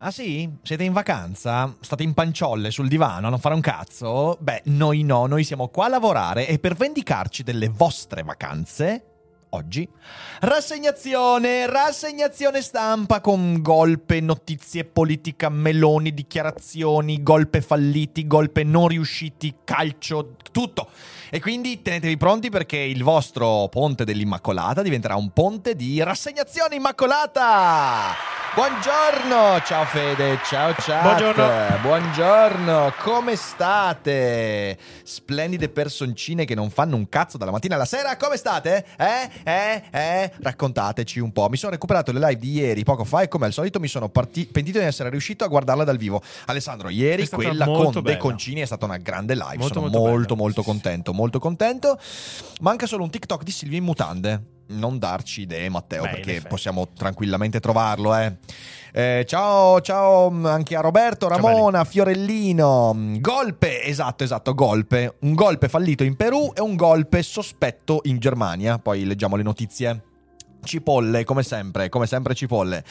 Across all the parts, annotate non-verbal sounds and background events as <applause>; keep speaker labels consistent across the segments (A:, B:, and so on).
A: Ah sì? Siete in vacanza? State in panciolle sul divano a non fare un cazzo? Beh, noi no, noi siamo qua a lavorare e per vendicarci delle vostre vacanze, oggi, rassegnazione, rassegnazione stampa con golpe, notizie, politica, meloni, dichiarazioni, golpe falliti, golpe non riusciti, calcio, tutto. E quindi tenetevi pronti perché il vostro ponte dell'Immacolata diventerà un ponte di rassegnazione Immacolata! Buongiorno, ciao Fede, ciao ciao.
B: Buongiorno.
A: Buongiorno, come state? Splendide personcine che non fanno un cazzo dalla mattina alla sera, come state? Eh? Eh? Eh? Raccontateci un po'. Mi sono recuperato le live di ieri, poco fa, e come al solito mi sono parti- pentito di essere riuscito a guardarla dal vivo. Alessandro, ieri quella con
B: bella.
A: De Concini è stata una grande live.
B: Molto,
A: sono
B: molto
A: molto, molto contento, molto contento. Manca solo un TikTok di Silvia in mutande. Non darci idee, Matteo,
B: Beh,
A: perché possiamo tranquillamente trovarlo, eh. Eh, ciao, ciao mm, anche a Roberto, Ramona, Fiorellino. Mm, Golpe, esatto, esatto, golpe. Un golpe fallito in Perù e un golpe sospetto in Germania. Poi leggiamo le notizie. Cipolle, come sempre, come sempre cipolle.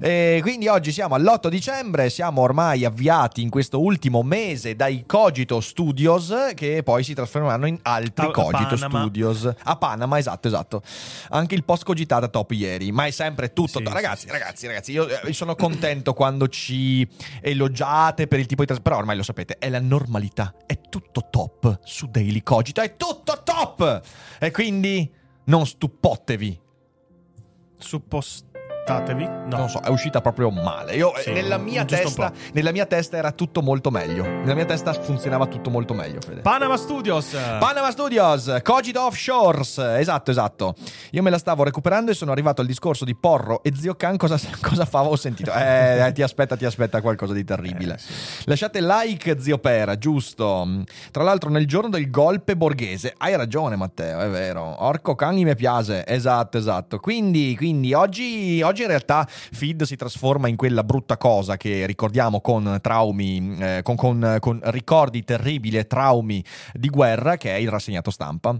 A: E quindi oggi siamo all'8 dicembre, siamo ormai avviati in questo ultimo mese dai Cogito Studios che poi si trasformeranno in altri
B: A-
A: Cogito
B: Panama.
A: Studios. A Panama, esatto, esatto. Anche il post cogitata top ieri, ma è sempre tutto.
B: Sì,
A: ragazzi,
B: sì, sì.
A: ragazzi, ragazzi, io eh, sono contento quando ci elogiate per il tipo di trasmissione, però ormai lo sapete, è la normalità, è tutto top su Daily Cogito, è tutto top! E quindi non stupotevi.
B: Suppostatevi? No.
A: Non so, è uscita proprio male. Io, eh,
B: Sì,
A: nella, mia testa, nella mia testa era tutto molto meglio. Nella mia testa funzionava tutto molto meglio, Fede.
B: Panama Studios.
A: Panama Studios, Cogito Offshores. Esatto, esatto. Io me la stavo recuperando e sono arrivato al discorso di Porro e Zio Can. Cosa, <laughs> cosa fa? Ho sentito. Eh, eh, ti aspetta, ti aspetta qualcosa di terribile.
B: Eh, sì.
A: Lasciate like, Zio Pera, giusto. Tra l'altro, nel giorno del golpe borghese. Hai ragione, Matteo, è vero. Orco Cani mi piace. Esatto, esatto. Quindi, quindi oggi, oggi in realtà Feed si trasforma in quella brutta cosa che ricordiamo con traumi, eh, con, con- con ricordi terribili e traumi di guerra, che è il rassegnato stampa.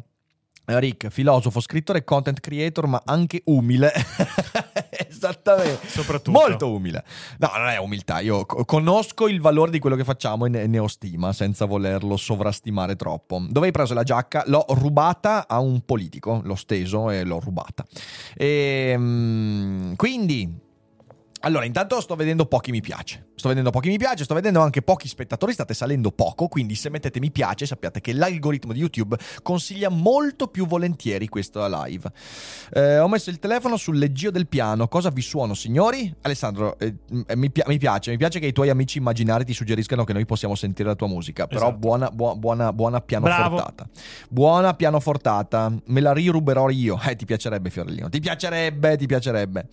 A: Rick, filosofo, scrittore, content creator, ma anche umile. <laughs> Esattamente.
B: Soprattutto.
A: Molto umile. No, non è umiltà. Io co- conosco il valore di quello che facciamo e ne, ne ho stima senza volerlo sovrastimare troppo. Dove hai preso la giacca? L'ho rubata a un politico. L'ho steso e l'ho rubata. E, quindi. Allora, intanto sto vedendo pochi mi piace. Sto vedendo pochi mi piace, sto vedendo anche pochi spettatori, state salendo poco, quindi se mettete mi piace sappiate che l'algoritmo di YouTube consiglia molto più volentieri questa live. Eh, ho messo il telefono sul leggio del piano, cosa vi suono signori? Alessandro, eh, eh, mi, pi- mi piace, mi piace che i tuoi amici immaginari ti suggeriscano che noi possiamo sentire la tua musica, però
B: Esatto.
A: buona, buona, buona, buona pianofortata. Buona pianofortata, me la riruberò io. Eh, ti piacerebbe Fiorellino, ti piacerebbe, ti piacerebbe.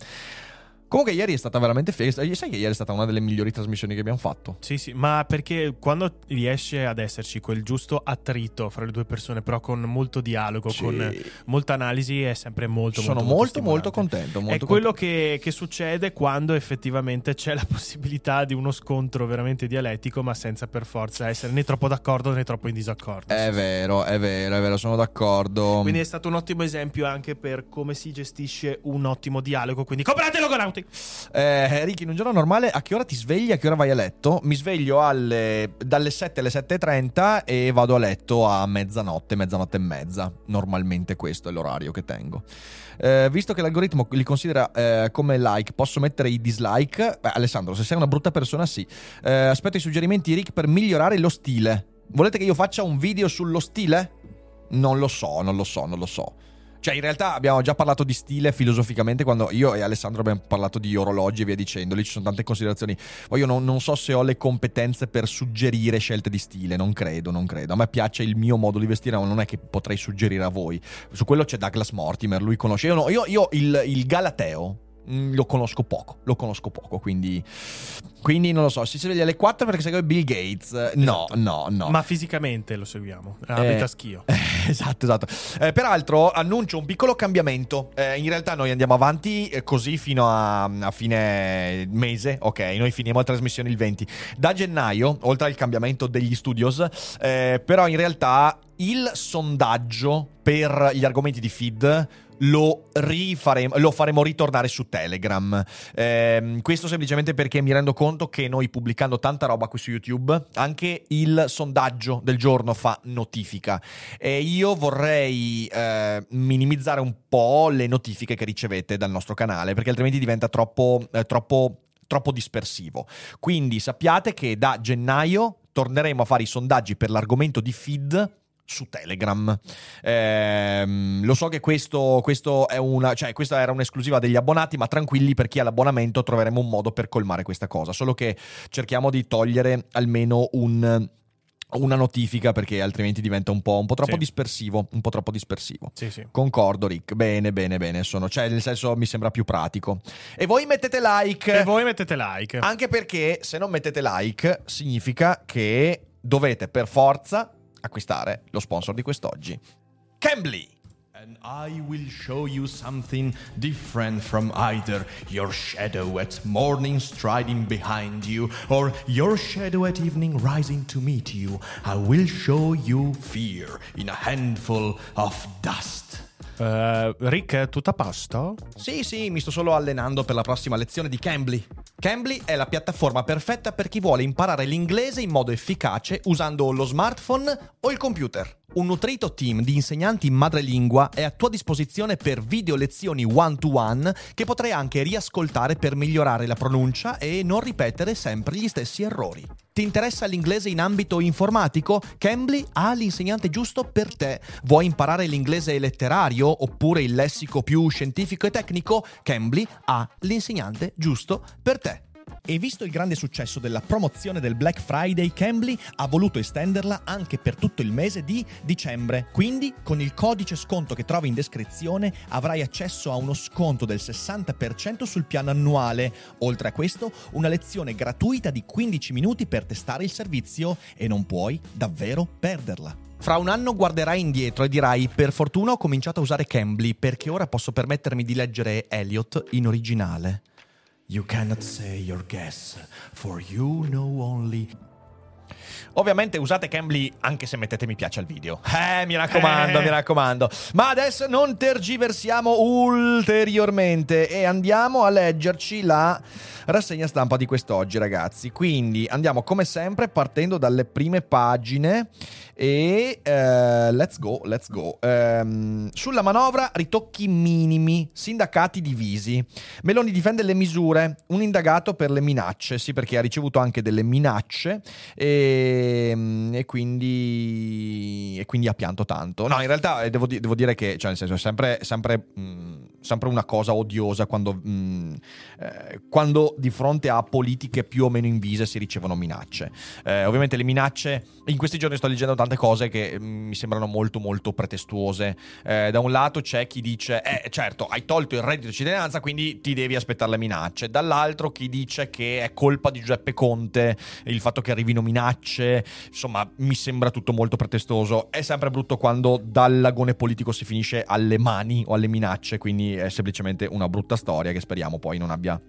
A: Comunque ieri è stata veramente festa. Sai che ieri è stata una delle migliori trasmissioni che abbiamo fatto?
B: Sì, sì, ma perché quando riesce ad esserci quel giusto attrito fra le due persone, però con molto dialogo,
A: Sì.
B: con molta analisi, è sempre molto,
A: Sono
B: molto,
A: molto, molto, contento.
B: È
A: Molto
B: quello che, che succede quando effettivamente c'è la <laughs> possibilità di uno scontro veramente dialettico, ma senza per forza essere né troppo d'accordo né troppo in disaccordo.
A: È vero, è vero, è vero, sono d'accordo.
B: Quindi è stato un ottimo esempio anche per come si gestisce un ottimo dialogo. Quindi comprate Logonauti!
A: Eh, Ricky, in un giorno normale a che ora ti svegli? A che ora vai a letto? Mi sveglio alle- dalle 7 alle 7.30 e vado a letto a mezzanotte, mezzanotte e mezza. Normalmente questo è l'orario che tengo. Eh, visto che l'algoritmo li considera eh, come like, posso mettere i dislike? Beh, Alessandro, se sei una brutta persona, sì. Eh, aspetto i suggerimenti, Rick, per migliorare lo stile. Volete che io faccia un video sullo stile? Non lo so, non lo so, non lo so. Cioè, in realtà abbiamo già parlato di stile filosoficamente quando io e Alessandro abbiamo parlato di orologi e via dicendo. Lì ci sono tante considerazioni. Poi io non, non so se ho le competenze per suggerire scelte di stile. Non credo, non credo. A me piace il mio modo di vestire, ma non è che potrei suggerire a voi. Su quello c'è Douglas Mortimer, lui conosce. Io, no- io, io il, il Galateo. Mm, lo conosco poco, lo conosco poco, quindi, quindi non lo so, si sveglia alle 4 perché segue Bill Gates, no,
B: Esatto.
A: no, no.
B: Ma fisicamente lo seguiamo. Abita
A: Eh,
B: a schio. <laughs>
A: esatto, esatto. Eh, peraltro annuncio un piccolo cambiamento. Eh, in realtà noi andiamo avanti eh, così fino a, a fine mese, ok? Noi finiamo la trasmissione il 20. Da gennaio, oltre al cambiamento degli studios, eh, però in realtà il sondaggio per gli argomenti di feed lo rifaremo, lo faremo ritornare su Telegram. Ehm, questo semplicemente perché mi rendo conto che noi pubblicando tanta roba qui su YouTube, anche il sondaggio del giorno fa notifica. E io vorrei eh, minimizzare un po' le notifiche che ricevete dal nostro canale, perché altrimenti diventa troppo, eh, troppo, troppo dispersivo. Quindi sappiate che da gennaio torneremo a fare i sondaggi per l'argomento di feed su Telegram. Ehm, lo so che questo, questo è una, cioè, questa era un'esclusiva degli abbonati, ma tranquilli per chi ha l'abbonamento troveremo un modo per colmare questa cosa. Solo che cerchiamo di togliere almeno un una notifica perché altrimenti diventa un po', un po' troppo
B: Sì.
A: dispersivo. Un po' troppo dispersivo.
B: Sì, sì.
A: Concordo, Rick. Bene, bene, bene. Sono, cioè, nel senso, mi sembra più pratico. E voi mettete like.
B: E voi mettete like.
A: Anche perché se non mettete like, significa che dovete per forza acquistare lo sponsor di quest'oggi. Cambly.
C: And I will show you something different from either your shadow at morning striding behind you or your shadow at evening rising to meet you. I will show you fear in a handful of dust.
B: Eh, Rick, tutto a posto?
A: Sì, sì, mi sto solo allenando per la prossima lezione di Cambly. Cambly è la piattaforma perfetta per chi vuole imparare l'inglese in modo efficace usando lo smartphone o il computer. Un nutrito team di insegnanti in madrelingua è a tua disposizione per video lezioni one-to-one che potrai anche riascoltare per migliorare la pronuncia e non ripetere sempre gli stessi errori. Ti interessa l'inglese in ambito informatico? Cambly ha l'insegnante giusto per te. Vuoi imparare l'inglese letterario oppure il lessico più scientifico e tecnico? Cambly ha l'insegnante giusto per te. E visto il grande successo della promozione del Black Friday, Cambly ha voluto estenderla anche per tutto il mese di dicembre. Quindi, con il codice sconto che trovi in descrizione, avrai accesso a uno sconto del 60% sul piano annuale. Oltre a questo, una lezione gratuita di 15 minuti per testare il servizio e non puoi davvero perderla. Fra un anno guarderai indietro e dirai: Per fortuna ho cominciato a usare Cambly perché ora posso permettermi di leggere Elliot in originale.
C: You cannot say your guess, for you know only
A: Ovviamente usate Cambly anche se mettete mi piace al video. Eh, mi raccomando,
B: Eh.
A: mi raccomando. Ma adesso non tergiversiamo ulteriormente e andiamo a leggerci la rassegna stampa di quest'oggi, ragazzi. Quindi andiamo come sempre partendo dalle prime pagine e eh, let's go, let's go. Ehm, sulla manovra ritocchi minimi, sindacati divisi. Meloni difende le misure, un indagato per le minacce, sì perché ha ricevuto anche delle minacce e, e quindi, e quindi ha pianto tanto. No, in realtà eh, devo, devo dire che, cioè nel senso, è sempre, sempre, mh, sempre una cosa odiosa quando, mh, eh, quando di fronte a politiche più o meno invise si ricevono minacce. Eh, ovviamente le minacce, in questi giorni sto leggendo tante cose che mh, mi sembrano molto molto pretestuose. Eh, da un lato c'è chi dice, eh certo, hai tolto il reddito di cittadinanza, quindi ti devi aspettare le minacce. Dall'altro chi dice che è colpa di Giuseppe Conte il fatto che arrivino minacce, insomma mi sembra tutto molto pretestoso. È sempre brutto quando dall'agone politico si finisce alle mani o alle minacce, quindi è semplicemente una brutta storia che speriamo poi non abbia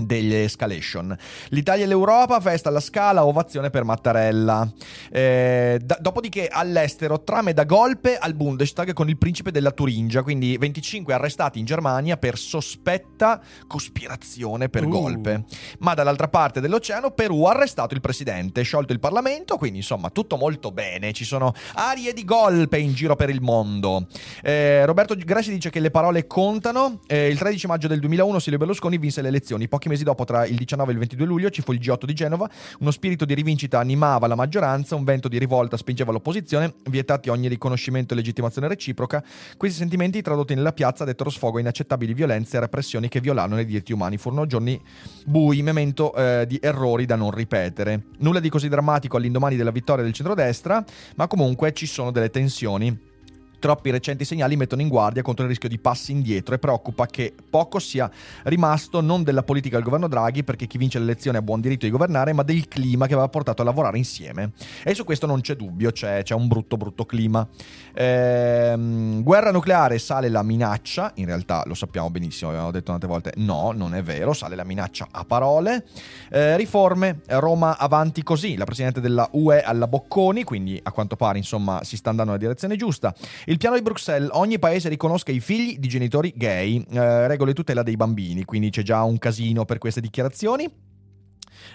A: delle escalation. L'Italia e l'Europa, festa alla Scala, ovazione per Mattarella. Eh, da- dopodiché all'estero, trame da golpe al Bundestag con il principe della Turingia, quindi 25 arrestati in Germania per sospetta cospirazione per
B: Uh.
A: golpe. Ma dall'altra parte dell'oceano, Perù ha arrestato il presidente, sciolto il Parlamento, quindi insomma tutto molto bene. Ci sono arie di golpe in giro per il mondo. Eh, Roberto Grassi dice che le parole contano. Eh, il 13 maggio del 2001 Silvio Berlusconi vinse le elezioni. Pochi mesi dopo, tra il 19 e il 22 luglio, ci fu il G8 di Genova. Uno spirito di rivincita animava la maggioranza, un vento di rivolta spingeva l'opposizione, vietati ogni riconoscimento e legittimazione reciproca. Questi sentimenti, tradotti nella piazza, dettero sfogo a inaccettabili violenze e repressioni che violarono i diritti umani. Furono giorni bui, memento eh, di errori da non ripetere. Nulla di così drammatico all'indomani della vittoria del centrodestra, ma comunque ci sono delle tensioni Troppi recenti segnali mettono in guardia contro il rischio di passi indietro e preoccupa che poco sia rimasto non della politica del governo Draghi, perché chi vince le elezioni ha buon diritto di governare, ma del clima che aveva portato a lavorare insieme. E su questo non c'è dubbio, c'è, c'è un brutto brutto clima. Ehm, guerra nucleare sale la minaccia, in realtà lo sappiamo benissimo, abbiamo detto tante volte, no, non è vero, sale la minaccia a parole. Eh, riforme, Roma avanti così, la Presidente della UE alla Bocconi, quindi a quanto pare insomma si sta andando nella direzione giusta. Il piano di Bruxelles, ogni paese riconosca i figli di genitori gay, eh, regole tutela dei bambini, quindi c'è già un casino per queste dichiarazioni.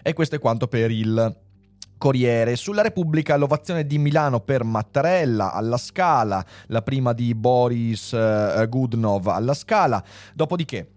A: E questo è quanto per il Corriere. Sulla Repubblica l'ovazione di Milano per Mattarella alla Scala, la prima di Boris eh, Gudnov alla Scala. Dopodiché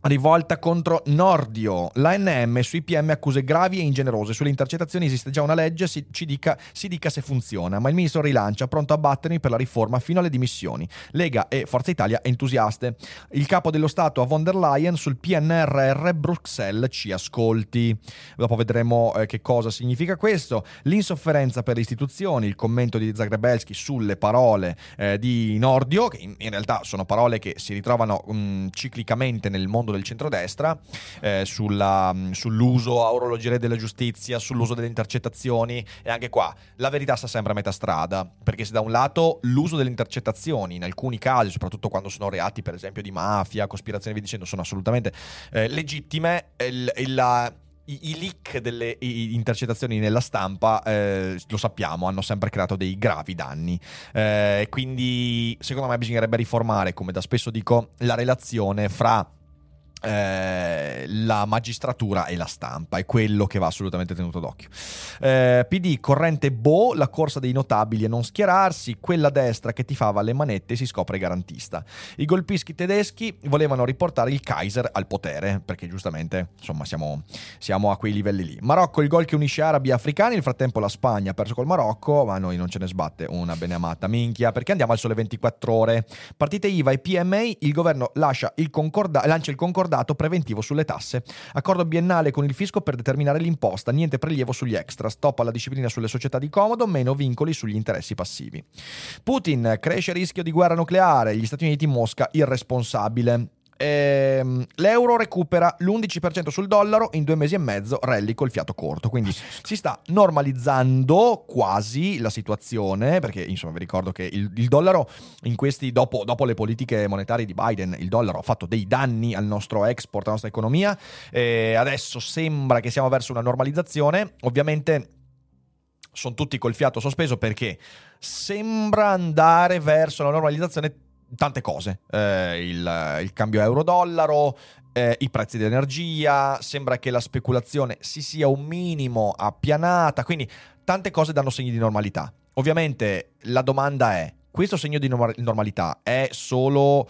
A: Rivolta contro Nordio. L'ANM sui PM accuse gravi e ingenerose. Sulle intercettazioni esiste già una legge, si, dica, si dica se funziona, ma il ministro rilancia, pronto a battermi per la riforma fino alle dimissioni. Lega e Forza Italia entusiaste. Il capo dello Stato a von der Leyen sul PNRR Bruxelles ci ascolti. Dopo vedremo eh, che cosa significa questo. L'insofferenza per le istituzioni, il commento di Zagrebelski sulle parole eh, di Nordio, che in, in, realtà sono parole che si ritrovano mh, ciclicamente nel mondo del centrodestra, eh, sulla, sull'uso a orologeria della giustizia, sull'uso delle intercettazioni e anche qua la verità sta sempre a metà strada, perché se da un lato l'uso delle intercettazioni in alcuni casi, soprattutto quando sono reati per esempio di mafia, cospirazione e via dicendo, sono assolutamente eh, legittime, il, il, i, leak delle intercettazioni nella stampa, eh, lo sappiamo, hanno sempre creato dei gravi danni. Eh, quindi, secondo me, bisognerebbe riformare, come da spesso dico, la relazione fra eh, la magistratura e la stampa. È quello che va assolutamente tenuto d'occhio. Eh, PD corrente Bo la corsa dei notabili a non schierarsi quella destra che tifava le manette si scopre garantista. I golpischi tedeschi volevano riportare il Kaiser al potere perché giustamente insomma siamo, siamo a quei livelli lì. Marocco il gol che unisce arabi e africani nel frattempo la Spagna ha perso col Marocco ma noi non ce ne sbatte una beneamata minchia perché andiamo al sole 24 ore. Partite IVA e PMA il governo lascia il concorda- lancia il concordato concordato preventivo sulle tasse. Accordo biennale con il fisco per determinare l'imposta, niente prelievo sugli extra, stop alla disciplina sulle società di comodo, meno vincoli sugli interessi passivi. Putin, cresce il rischio di guerra nucleare, gli Stati Uniti Mosca irresponsabile. Ehm, l'euro recupera l'11% sul dollaro in due mesi e mezzo, rally col fiato corto. Quindi si sta normalizzando quasi la situazione, perché insomma vi ricordo che il, il dollaro in questi, dopo, dopo, le politiche monetarie di Biden, il dollaro ha fatto dei danni al nostro export, alla nostra economia. E adesso sembra che siamo verso una normalizzazione. Ovviamente sono tutti col fiato sospeso perché sembra andare verso la normalizzazione tante cose, eh, il, il, cambio euro-dollaro, eh, i prezzi dell'energia, sembra che la speculazione si sia un minimo appianata, quindi tante cose danno segni di normalità. Ovviamente la domanda è, questo segno di normalità è solo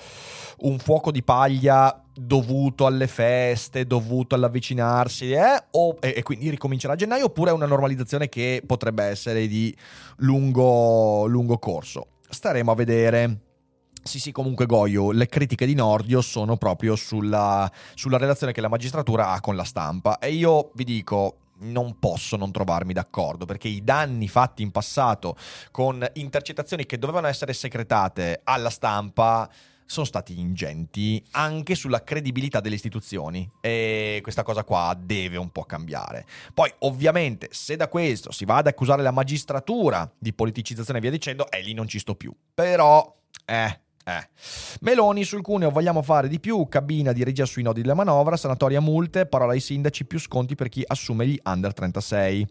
A: un fuoco di paglia dovuto alle feste, dovuto all'avvicinarsi, eh? o, e, e, quindi ricomincerà a gennaio, oppure è una normalizzazione che potrebbe essere di lungo, lungo corso? Staremo a vedere. Sì, sì, comunque Goyo, le critiche di Nordio sono proprio sulla, sulla relazione che la magistratura ha con la stampa e io vi dico, non posso non trovarmi d'accordo perché i danni fatti in passato con intercettazioni che dovevano essere segretate alla stampa sono stati ingenti anche sulla credibilità delle istituzioni e questa cosa qua deve un po' cambiare. Poi ovviamente se da questo si va ad accusare la magistratura di politicizzazione e via dicendo, eh lì non ci sto più. Però, eh, eh. Meloni sul Cuneo vogliamo fare di più, cabina di regia sui nodi della manovra, sanatoria multe, parola ai sindaci, più sconti per chi assume gli under 36.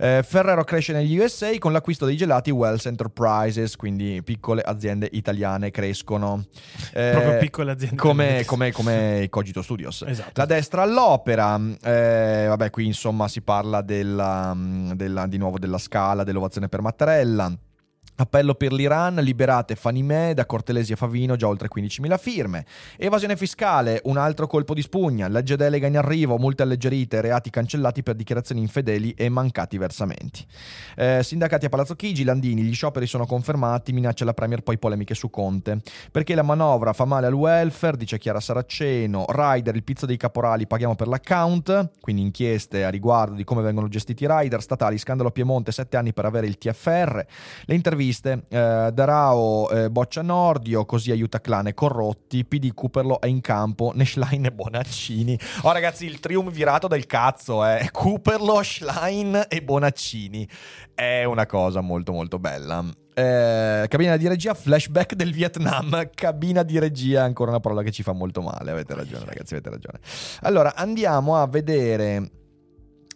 A: Eh, Ferrero cresce negli USA con l'acquisto dei gelati Wells Enterprises, quindi piccole aziende italiane crescono. <laughs>
B: Eh, Proprio piccole aziende.
A: Come, come, come i <laughs> Cogito Studios. Esatto. La destra all'opera, eh, vabbè qui insomma si parla della, della, di nuovo della scala, dell'ovazione per Mattarella. Appello per l'Iran, liberate Fanimè da Cortelesi a Favino, già oltre 15.000 firme. Evasione fiscale, un altro colpo di spugna, legge delega in arrivo, multe alleggerite, reati cancellati per dichiarazioni infedeli e mancati versamenti. Eh, sindacati a Palazzo Chigi, Landini, gli scioperi sono confermati, minaccia la Premier, poi polemiche su Conte. Perché la manovra fa male al welfare, dice Chiara Saraceno, Rider, il pizzo dei caporali, paghiamo per l'account, quindi inchieste a riguardo di come vengono gestiti i rider statali, scandalo Piemonte, 7 anni per avere il TFR, le interviste interviste. Eh, Darao eh, boccia Nordio, così aiuta clan e corrotti. PD Cooperlo è in campo. <laughs> Neschlein e Bonaccini. Oh, ragazzi, il triumvirato del cazzo è eh. Cooperlo, Schlein e Bonaccini. È una cosa molto, molto bella. Eh, cabina di regia, flashback del Vietnam. Cabina di regia, ancora una parola che ci fa molto male. Avete ragione, ragazzi, avete ragione. Allora, andiamo a vedere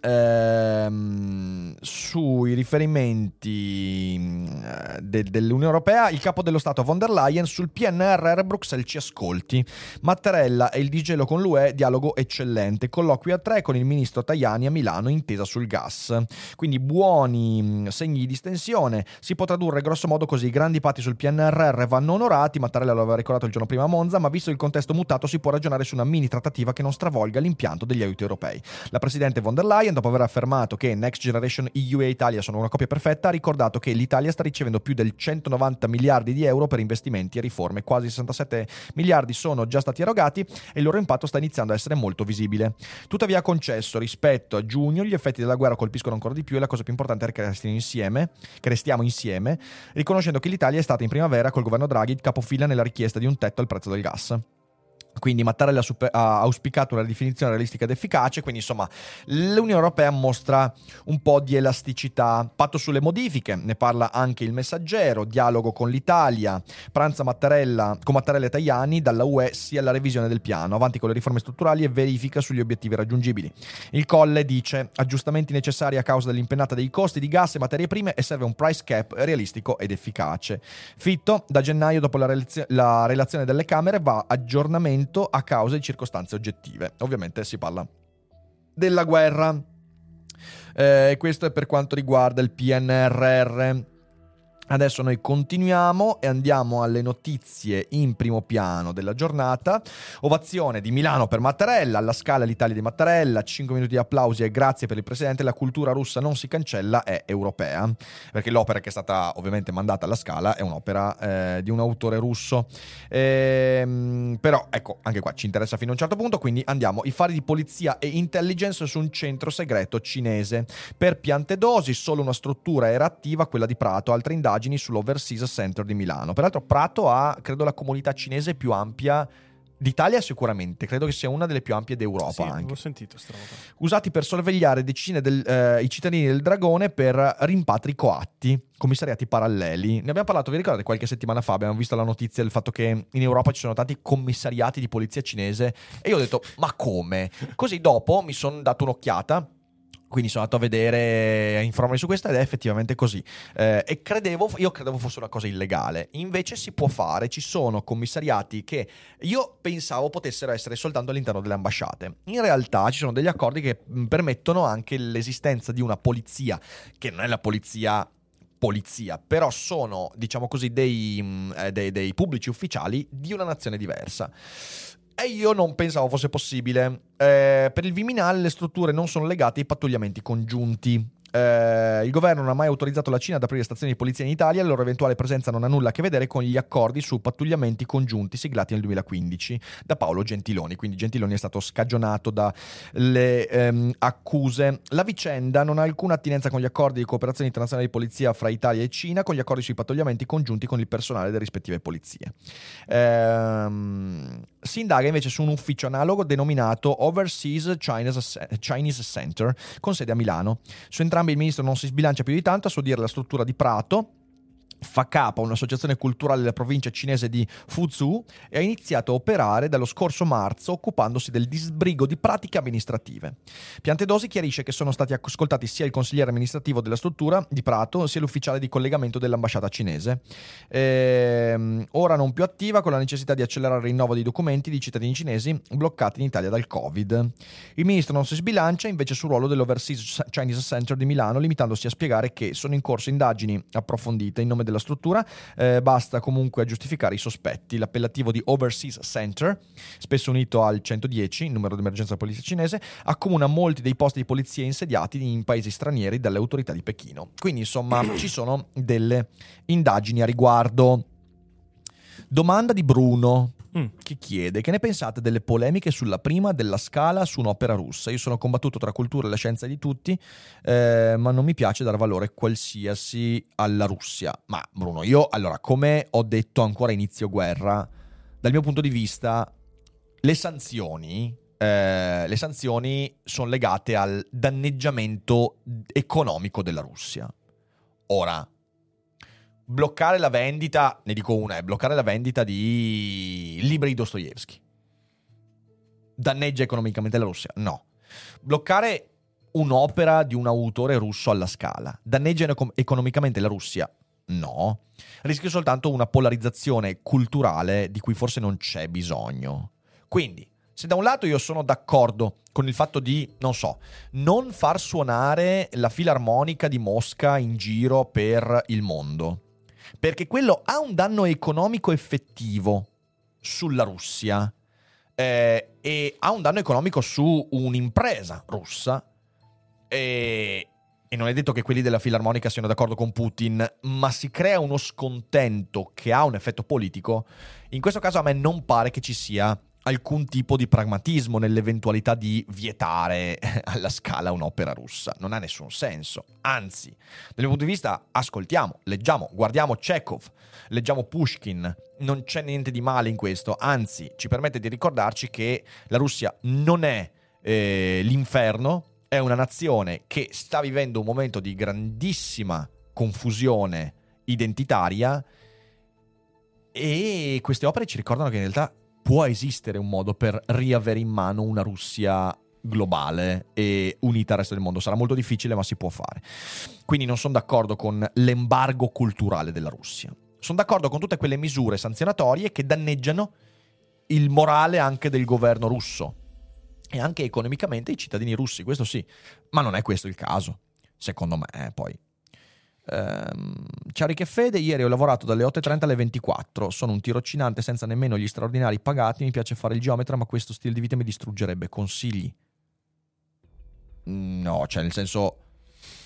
A: ehm, sui riferimenti eh, de- dell'Unione Europea, il capo dello Stato von der Leyen sul PNRR Bruxelles ci ascolti. Mattarella e il digelo con l'UE, dialogo eccellente. Colloquio a tre con il ministro Tajani a Milano, intesa sul gas. Quindi buoni mm, segni di distensione. Si può tradurre grosso modo così: i grandi patti sul PNRR vanno onorati. Mattarella lo aveva ricordato il giorno prima a Monza, ma visto il contesto mutato si può ragionare su una mini trattativa che non stravolga l'impianto degli aiuti europei. La presidente von der Leyen Leyen, dopo aver affermato che Next Generation EU e Italia sono una coppia perfetta, ha ricordato che l'Italia sta ricevendo più del 190 miliardi di euro per investimenti e riforme. Quasi 67 miliardi sono già stati erogati e il loro impatto sta iniziando a essere molto visibile. Tuttavia ha concesso rispetto a giugno gli effetti della guerra colpiscono ancora di più e la cosa più importante è che restiamo insieme, che restiamo insieme riconoscendo che l'Italia è stata in primavera col governo Draghi capofila nella richiesta di un tetto al prezzo del gas. Quindi Mattarella ha auspicato una definizione realistica ed efficace, quindi insomma l'Unione Europea mostra un po' di elasticità. Patto sulle modifiche, ne parla anche il messaggero, dialogo con l'Italia, pranza Mattarella, con Mattarella e Tajani, dalla UE sia la revisione del piano, avanti con le riforme strutturali e verifica sugli obiettivi raggiungibili. Il Colle dice aggiustamenti necessari a causa dell'impennata dei costi di gas e materie prime e serve un price cap realistico ed efficace. Fitto, da gennaio dopo la, relazio- la relazione delle Camere va aggiornamento avvenuto a causa di circostanze oggettive. Ovviamente si parla della guerra. Eh, questo è per quanto riguarda il PNRR. Adesso noi continuiamo e andiamo alle notizie in primo piano della giornata. Ovazione di Milano per Mattarella, alla scala l'Italia di Mattarella, 5 minuti di applausi e grazie per il presidente. La cultura russa non si cancella, è europea, perché l'opera che è stata ovviamente mandata alla scala è un'opera eh, di un autore russo. Ehm, però ecco, anche qua ci interessa fino a un certo punto, quindi andiamo. I fari di polizia e intelligence su un centro segreto cinese. Per piante dosi, solo una struttura era attiva, quella di Prato, altre indagini indagini sull'Overseas Center di Milano. Peraltro Prato ha, credo, la comunità cinese più ampia D'Italia sicuramente, credo che sia una delle più ampie d'Europa sì, anche.
B: Sentito
A: Usati per sorvegliare decine dei eh, cittadini del Dragone per rimpatri coatti, commissariati paralleli. Ne abbiamo parlato, vi ricordate, qualche settimana fa abbiamo visto la notizia del fatto che in Europa ci sono tanti commissariati di polizia cinese e io ho detto "Ma come?". Così dopo mi sono dato un'occhiata quindi sono andato a vedere, a informarmi su questa ed è effettivamente così. Eh, e credevo, io credevo fosse una cosa illegale. Invece si può fare, ci sono commissariati che io pensavo potessero essere soltanto all'interno delle ambasciate. In realtà ci sono degli accordi che mm, permettono anche l'esistenza di una polizia, che non è la polizia polizia, però sono, diciamo così, dei, mm, eh, dei, dei pubblici ufficiali di una nazione diversa. E io non pensavo fosse possibile. Eh, per il Viminale le strutture non sono legate ai pattugliamenti congiunti. Eh, il governo non ha mai autorizzato la Cina ad aprire stazioni di polizia in Italia, la loro eventuale presenza non ha nulla a che vedere con gli accordi su pattugliamenti congiunti siglati nel 2015 da Paolo Gentiloni. Quindi Gentiloni è stato scagionato dalle ehm, accuse. La vicenda non ha alcuna attinenza con gli accordi di cooperazione internazionale di polizia fra Italia e Cina, con gli accordi sui pattugliamenti congiunti con il personale delle rispettive polizie. Ehm, si indaga invece su un ufficio analogo denominato Overseas Chinese, Chinese Center, con sede a Milano. Su entrambi entrambi il ministro non si sbilancia più di tanto, a suo dire la struttura di Prato fa capo a un'associazione culturale della provincia cinese di Fuzhou e ha iniziato a operare dallo scorso marzo occupandosi del disbrigo di pratiche amministrative. Piantedosi chiarisce che sono stati ascoltati sia il consigliere amministrativo della struttura di Prato sia l'ufficiale di collegamento dell'ambasciata cinese. Ehm, ora non più attiva con la necessità di accelerare il rinnovo dei documenti di cittadini cinesi bloccati in Italia dal Covid. Il ministro non si sbilancia invece sul ruolo dell'Overseas Chinese Center di Milano limitandosi a spiegare che sono in corso indagini approfondite in nome del della struttura, eh, basta comunque giustificare i sospetti. L'appellativo di Overseas Center, spesso unito al 110, il numero di emergenza della polizia cinese, accomuna molti dei posti di polizia insediati in paesi stranieri dalle autorità di Pechino. Quindi insomma <clears throat> ci sono delle indagini a riguardo. Domanda di Bruno.
B: Mm.
A: che chiede che ne pensate delle polemiche sulla prima della scala su un'opera russa. Io sono combattuto tra cultura e la scienza di tutti, eh, ma non mi piace dare valore qualsiasi alla Russia. Ma Bruno, io allora, come ho detto ancora inizio guerra, dal mio punto di vista, le sanzioni, eh, le sanzioni sono legate al danneggiamento economico della Russia. Ora, bloccare la vendita, ne dico una, è bloccare la vendita di libri di Dostoevsky. Danneggia economicamente la Russia? No. Bloccare un'opera di un autore russo alla scala danneggia econ- economicamente la Russia? No. Rischia soltanto una polarizzazione culturale di cui forse non c'è bisogno. Quindi, se da un lato io sono d'accordo con il fatto di, non so, non far suonare la filarmonica di Mosca in giro per il mondo, perché quello ha un danno economico effettivo sulla Russia eh, e ha un danno economico su un'impresa russa e, e non è detto che quelli della filarmonica siano d'accordo con Putin, ma si crea uno scontento che ha un effetto politico. In questo caso a me non pare che ci sia alcun tipo di pragmatismo nell'eventualità di vietare <laughs> alla scala un'opera russa. Non ha nessun senso. Anzi, dal mio punto di vista, ascoltiamo, leggiamo, guardiamo Chekhov, leggiamo Pushkin. Non c'è niente di male in questo. Anzi, ci permette di ricordarci che la Russia non è eh, l'inferno, è una nazione che sta vivendo un momento di grandissima confusione identitaria. E queste opere ci ricordano che in realtà può esistere un modo per riavere in mano una Russia globale e unita al resto del mondo. Sarà molto difficile, ma si può fare. Quindi non sono d'accordo con l'embargo culturale della Russia. Sono d'accordo con tutte quelle misure sanzionatorie che danneggiano il morale anche del governo russo e anche economicamente i cittadini russi, questo sì, ma non è questo il caso, secondo me, eh, poi. Ehm, ciao Rick e Fede, ieri ho lavorato dalle 8.30 alle 24, sono un tirocinante senza nemmeno gli straordinari pagati, mi piace fare il geometra ma questo stile di vita mi distruggerebbe, consigli? No, cioè nel senso...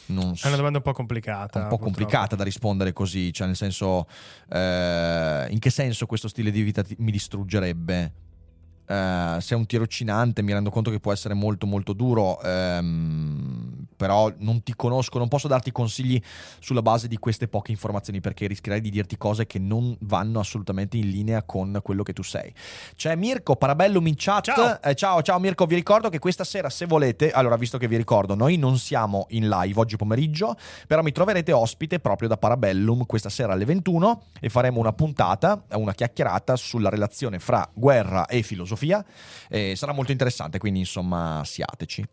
A: Non
B: È una domanda un po' complicata.
A: un po'
B: purtroppo.
A: complicata da rispondere così, cioè nel senso, eh, in che senso questo stile di vita ti- mi distruggerebbe? Eh, se è un tirocinante mi rendo conto che può essere molto molto duro, ehm, però non ti conosco, non posso darti consigli sulla base di queste poche informazioni perché rischierei di dirti cose che non vanno assolutamente in linea con quello che tu sei. C'è Mirko Parabellum in chat.
B: Ciao.
A: Eh, ciao, ciao Mirko, vi ricordo che questa sera se volete, allora visto che vi ricordo, noi non siamo in live oggi pomeriggio, però mi troverete ospite proprio da Parabellum questa sera alle 21 e faremo una puntata, una chiacchierata sulla relazione fra guerra e filosofia. E sarà molto interessante, quindi insomma siateci.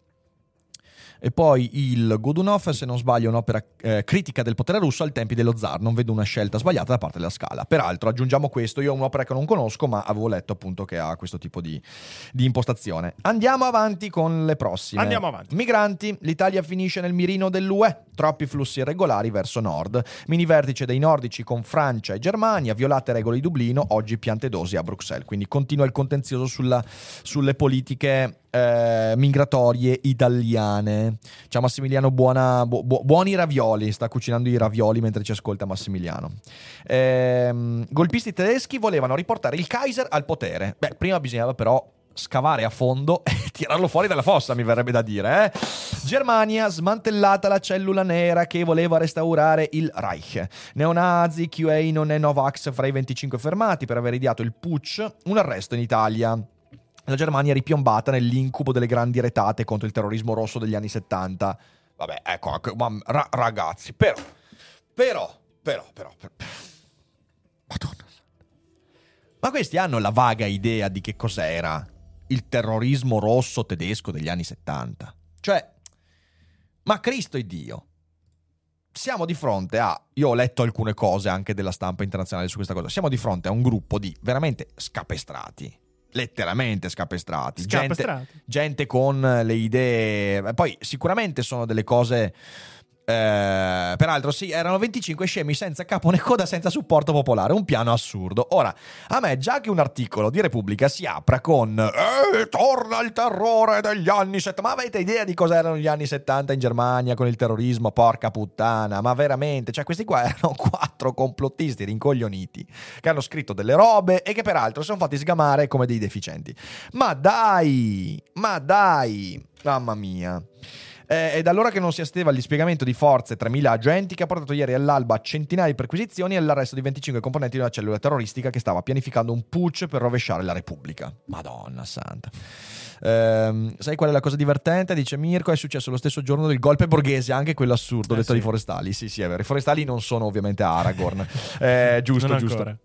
A: E poi il Godunov, se non sbaglio, è un'opera eh, critica del potere russo ai tempi dello zar. Non vedo una scelta sbagliata da parte della scala. Peraltro, aggiungiamo questo: io ho un'opera che non conosco, ma avevo letto appunto che ha questo tipo di, di impostazione. Andiamo avanti con le prossime.
B: Andiamo avanti.
A: Migranti, l'Italia finisce nel mirino dell'UE. Troppi flussi irregolari verso nord. Mini vertice dei nordici con Francia e Germania. Violate regole di Dublino. Oggi piante dosi a Bruxelles. Quindi continua il contenzioso sulla- sulle politiche eh, migratorie italiane. Ciao Massimiliano, buona- bu- bu- buoni ravioli. Sta cucinando i ravioli mentre ci ascolta Massimiliano. Ehm, golpisti tedeschi volevano riportare il Kaiser al potere. Beh, prima bisognava però scavare a fondo <laughs> e tirarlo fuori dalla fossa, mi verrebbe da dire. Eh? Germania smantellata la cellula nera che voleva restaurare il Reich. Neonazi, QA non è Novax fra i 25 fermati per aver ideato il putsch, un arresto in Italia. La Germania è ripiombata nell'incubo delle grandi retate contro il terrorismo rosso degli anni 70. Vabbè, ecco, ma- ra- ragazzi, però, però, però, però, però. Madonna. Ma questi hanno la vaga idea di che cos'era il terrorismo rosso tedesco degli anni 70. Cioè, ma Cristo e Dio. Siamo di fronte a. Io ho letto alcune cose anche della stampa internazionale su questa cosa. Siamo di fronte a un gruppo di veramente scapestrati. Letteralmente scapestrati. Gente,
B: Scapestrati.
A: gente con le idee. Poi sicuramente sono delle cose Eh, peraltro, sì, erano 25 scemi senza capo né coda, senza supporto popolare. Un piano assurdo. Ora, a me, già che un articolo di Repubblica si apra con eh, torna il terrore degli anni 70. Ma avete idea di cosa erano gli anni 70 in Germania con il terrorismo? Porca puttana, ma veramente? Cioè, questi qua <laughs> erano quattro complottisti rincoglioniti che hanno scritto delle robe e che peraltro si sono fatti sgamare come dei deficienti. Ma dai, ma dai, mamma mia. Eh, è da allora che non si assisteva al dispiegamento di forze 3.000 agenti che ha portato ieri all'alba a centinaia di perquisizioni e all'arresto di 25 componenti di una cellula terroristica che stava pianificando un putsch per rovesciare la Repubblica. Madonna santa. Ehm, sai qual è la cosa divertente? Dice Mirko, è successo lo stesso giorno del golpe borghese, anche quello assurdo,
B: Eh,
A: detto
B: sì.
A: di forestali. Sì, sì, è vero. I forestali non sono ovviamente Aragorn. Eh, giusto,
B: Non
A: giusto.
B: ancora.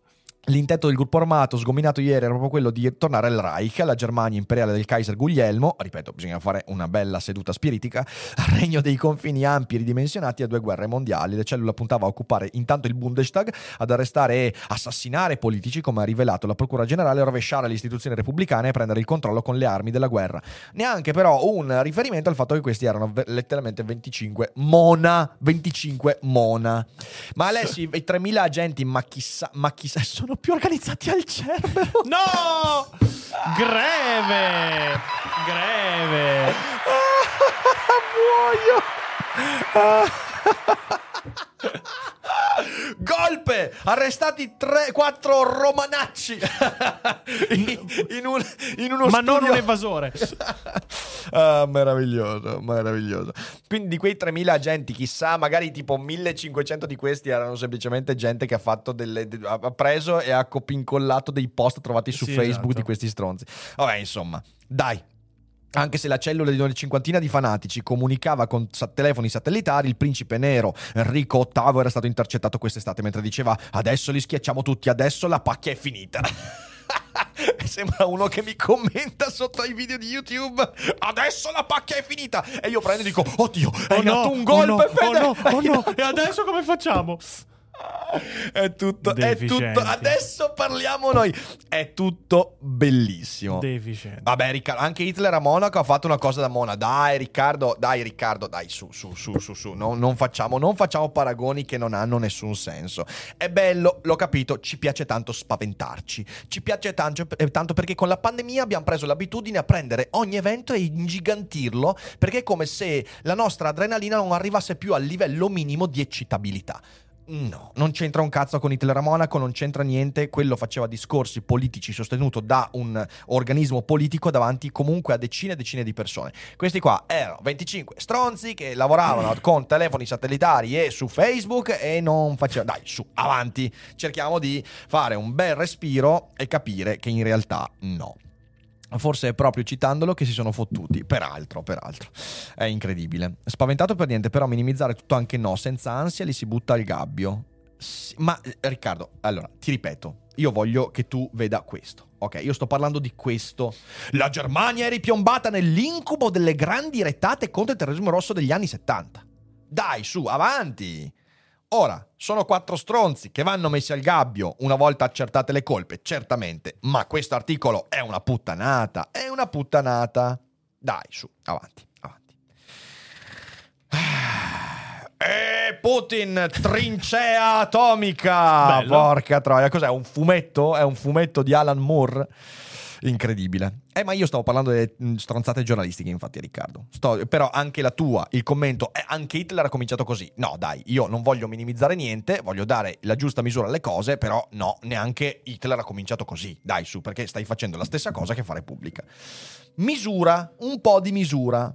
A: L'intento del gruppo armato sgominato ieri era proprio quello di tornare al Reich, alla Germania imperiale del Kaiser Guglielmo, ripeto, bisogna fare una bella seduta spiritica, <laughs> al regno dei confini ampi e ridimensionati a due guerre mondiali. La cellula puntava a occupare intanto il Bundestag, ad arrestare e assassinare politici, come ha rivelato la Procura Generale, rovesciare le istituzioni repubblicane e prendere il controllo con le armi della guerra. Neanche però un riferimento al fatto che questi erano letteralmente 25 mona, 25 mona. Ma Alessi, <laughs> i 3000 agenti, ma chissà, ma chissà, <laughs> sono più organizzati al Cerbero.
B: No! Greve! Greve!
A: Muoio. Golpe! Arrestati 4 romanacci in, in un, in uno
B: Ma non
A: studio-
B: un evasore. <laughs>
A: Ah, meraviglioso, meraviglioso. Quindi di quei 3000 agenti, chissà, magari tipo 1500 di questi erano semplicemente gente che ha fatto delle ha preso e ha copincollato dei post trovati su
B: Sì,
A: Facebook
B: esatto.
A: di questi stronzi. Vabbè, insomma, dai. Anche se la cellula di una cinquantina di fanatici comunicava con telefoni satellitari, il principe nero Enrico VIII era stato intercettato quest'estate mentre diceva adesso li schiacciamo tutti, adesso la pacchia è finita. <laughs> Sembra uno che mi commenta sotto ai video di YouTube. Adesso la pacchia è finita. E io prendo e dico: Oddio,
B: Oh
A: in
B: no,
A: atto un
B: oh
A: golpe.
B: no,
A: Fede."
B: oh no, oh no. <laughs> E adesso come facciamo?
A: È tutto, è tutto. Adesso parliamo noi. È tutto bellissimo.
B: Deficiente.
A: Vabbè, Riccardo, anche Hitler a Monaco ha fatto una cosa da Mona. Dai, Riccardo, dai, Riccardo, dai, su, su, su, su, su. Non, non facciamo, non facciamo paragoni che non hanno nessun senso. È bello, l'ho capito, ci piace tanto spaventarci. Ci piace tanto, eh, tanto perché con la pandemia abbiamo preso l'abitudine a prendere ogni evento e ingigantirlo, perché è come se la nostra adrenalina non arrivasse più al livello minimo di eccitabilità. No, non c'entra un cazzo con Hitler a Monaco, non c'entra niente, quello faceva discorsi politici sostenuto da un organismo politico davanti comunque a decine e decine di persone. Questi qua erano 25 stronzi che lavoravano <clears throat> con telefoni satellitari e su Facebook e non facevano... Dai, su, avanti, cerchiamo di fare un bel respiro e capire che in realtà no. Forse è proprio citandolo che si sono fottuti. Peraltro, peraltro. È incredibile. Spaventato per niente, però minimizzare tutto anche no, senza ansia li si butta al gabbio. Sì, ma eh, Riccardo, allora, ti ripeto, io voglio che tu veda questo. Ok, io sto parlando di questo. La Germania è ripiombata nell'incubo delle grandi rettate contro il terrorismo rosso degli anni 70. Dai, su, avanti. Ora, sono quattro stronzi che vanno messi al gabbio una volta accertate le colpe, certamente, ma questo articolo è una puttanata, è una puttanata. Dai, su, avanti, avanti. E Putin, trincea atomica!
B: Bello.
A: Porca troia, cos'è? Un fumetto? È un fumetto di Alan Moore? Incredibile. Eh, ma io stavo parlando delle stronzate giornalistiche, infatti, Riccardo. Sto- però anche la tua, il commento, eh, anche Hitler ha cominciato così. No, dai, io non voglio minimizzare niente, voglio dare la giusta misura alle cose, però no, neanche Hitler ha cominciato così. Dai, su, perché stai facendo la stessa cosa che fa Repubblica. Misura, un po' di misura.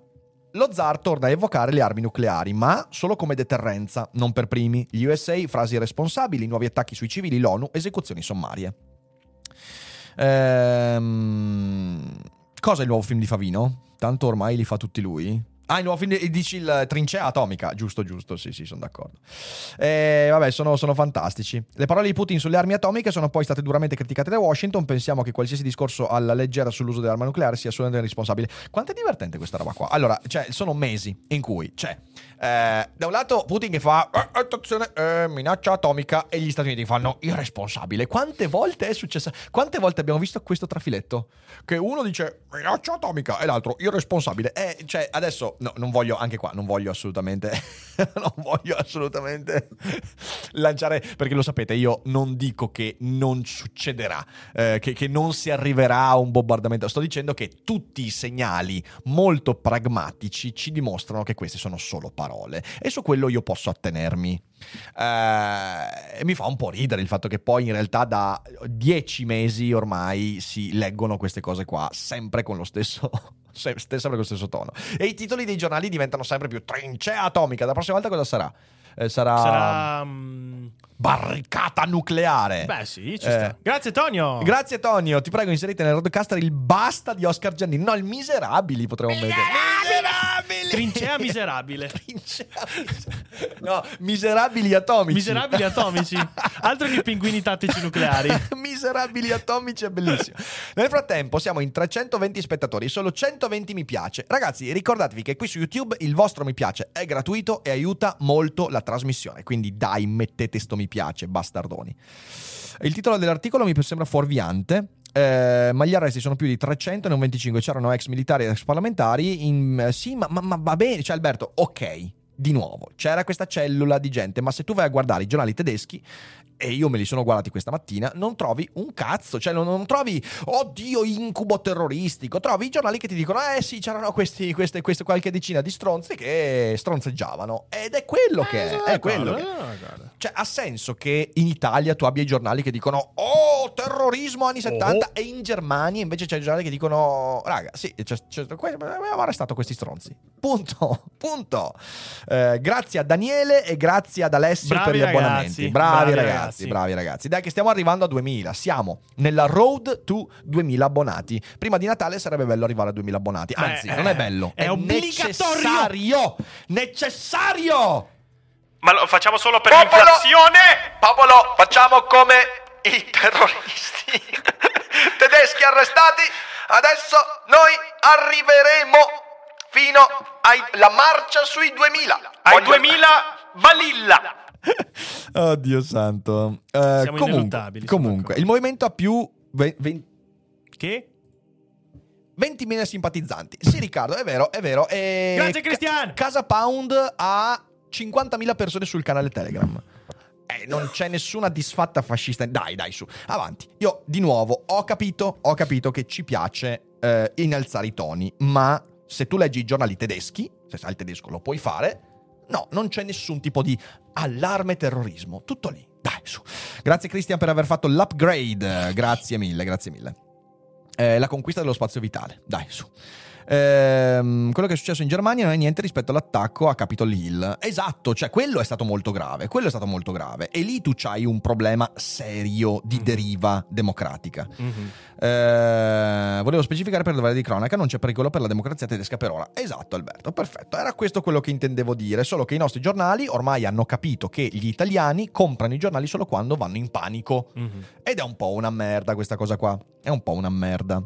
A: Lo zar torna a evocare le armi nucleari, ma solo come deterrenza, non per primi. Gli USA, frasi irresponsabili, nuovi attacchi sui civili, l'ONU, esecuzioni sommarie. Ehm, cosa è il nuovo film di Favino? Tanto ormai li fa tutti lui. Ah, il nuovo film di, dici il Trincea Atomica. Giusto, giusto, sì, sì, sono d'accordo. Eh, vabbè, sono, sono fantastici. Le parole di Putin sulle armi atomiche sono poi state duramente criticate da Washington. Pensiamo che qualsiasi discorso alla leggera sull'uso dell'arma nucleare sia assolutamente responsabile. Quanto è divertente questa roba qua? Allora, cioè, sono mesi in cui c'è eh, da un lato Putin che fa "Eh, attenzione, eh, minaccia atomica e gli Stati Uniti fanno irresponsabile. Quante volte è successo? Quante volte abbiamo visto questo trafiletto? Che uno dice minaccia atomica e l'altro irresponsabile. Eh, cioè, adesso no, non voglio, anche qua, non voglio assolutamente, <laughs> non voglio assolutamente lanciare, perché lo sapete, io non dico che non succederà, eh, che, che non si arriverà a un bombardamento, sto dicendo che tutti i segnali molto pragmatici ci dimostrano che queste sono solo parole e su quello io posso attenermi. Eh, mi fa un po' ridere il fatto che poi in realtà da dieci mesi ormai si leggono queste cose qua sempre con lo stesso <laughs> se- sempre con lo stesso tono e i titoli dei giornali diventano sempre più trincea atomica la prossima volta cosa sarà? Eh, sarà,
B: Sarà. mm,
A: barricata nucleare
B: Beh, sì, ci
A: Eh.
B: sta. Grazie, Tonio.
A: Grazie Tonio, ti prego inserite nel roadcaster il basta di Oscar Giannini. No, il miserabili potremmo mettere.
B: Trincea <laughs> miserabile.
A: Trincea miserabile. No, miserabili atomici.
B: Miserabili atomici. Altro che pinguini tattici nucleari. <laughs>
A: miserabili atomici è bellissimo. Nel frattempo siamo in 320 spettatori, solo 120 mi piace. Ragazzi, ricordatevi che qui su YouTube il vostro mi piace è gratuito e aiuta molto la trasmissione. Quindi dai, mettete sto mi piace, bastardoni. Il titolo dell'articolo mi sembra fuorviante. Eh, arresti sono più di 300 e non 25. C'erano ex militari ed ex parlamentari. In, eh, sì, ma, ma- ma va bene. Cioè, Alberto, ok. Di nuovo, c'era questa cellula di gente, ma se tu vai a guardare i giornali tedeschi, e io me li sono guardati questa mattina, non trovi un cazzo, cioè non, non trovi, oddio, incubo terroristico, trovi i giornali che ti dicono, eh sì, c'erano questi, queste, queste qualche decina di stronzi che stronzeggiavano, ed è quello che è, è quello che. Cioè, ha senso che in Italia tu abbia i giornali che dicono Oh, terrorismo anni 70 e in Germania invece c'è i giornali che dicono Raga, sì, c'è, c'è- abbiamo arrestato questi stronzi. Punto, <laughs> punto. Eh, grazie a Daniele e grazie ad Alessio
B: Bravi
A: per gli
B: ragazzi,
A: abbonamenti. Bravi,
B: bravi
A: ragazzi,
B: ragazzi.
A: bravi ragazzi. Dai che stiamo arrivando a 2000. Siamo nella road to 2000 abbonati. Prima di Natale sarebbe bello arrivare a 2000 abbonati. Anzi,
B: Beh,
A: non è bello,
B: è obbligatorio.
A: necessario. Necessario.
B: Ma lo facciamo solo per
A: Popolo!
B: l'inflazione?
A: Popolo, facciamo come i terroristi <laughs> tedeschi arrestati. Adesso noi arriveremo fino alla marcia sui 2000.
B: Ai
A: Voglio-
B: 2000 Balilla. <laughs>
A: Oddio santo. Eh,
B: Siamo
A: comunque, comunque il movimento ha più ve- ve-
B: Che?
A: 20.000 simpatizzanti. Sì, Riccardo, è vero, è vero. E
B: Grazie, Cristian!
A: Casa Pound ha 50.000 persone sul canale Telegram. Eh, non c'è nessuna disfatta fascista. Dai, dai, su. Avanti. Io, di nuovo, ho capito, ho capito che ci piace eh, innalzare i toni, ma se tu leggi i giornali tedeschi, se sai il tedesco lo puoi fare, no, non c'è nessun tipo di allarme terrorismo. Tutto lì. Dai, su. Grazie Cristian per aver fatto l'upgrade. Grazie mille, grazie mille. Eh, la conquista dello spazio vitale. Dai, su. Ehm, quello che è successo in Germania non è niente rispetto all'attacco a Capitol Hill. Esatto, cioè quello è stato molto grave. Quello è stato molto grave. E lì tu c'hai un problema serio di
B: Mhm.
A: deriva democratica. Eh, volevo specificare per dovere di cronaca: non c'è pericolo per la democrazia tedesca per ora. Esatto, Alberto, perfetto. Era questo quello che intendevo dire. Solo che i nostri giornali ormai hanno capito che gli italiani comprano i giornali solo quando vanno in panico.
B: Mhm.
A: Ed è un po' una merda questa cosa qua. È un po' una merda.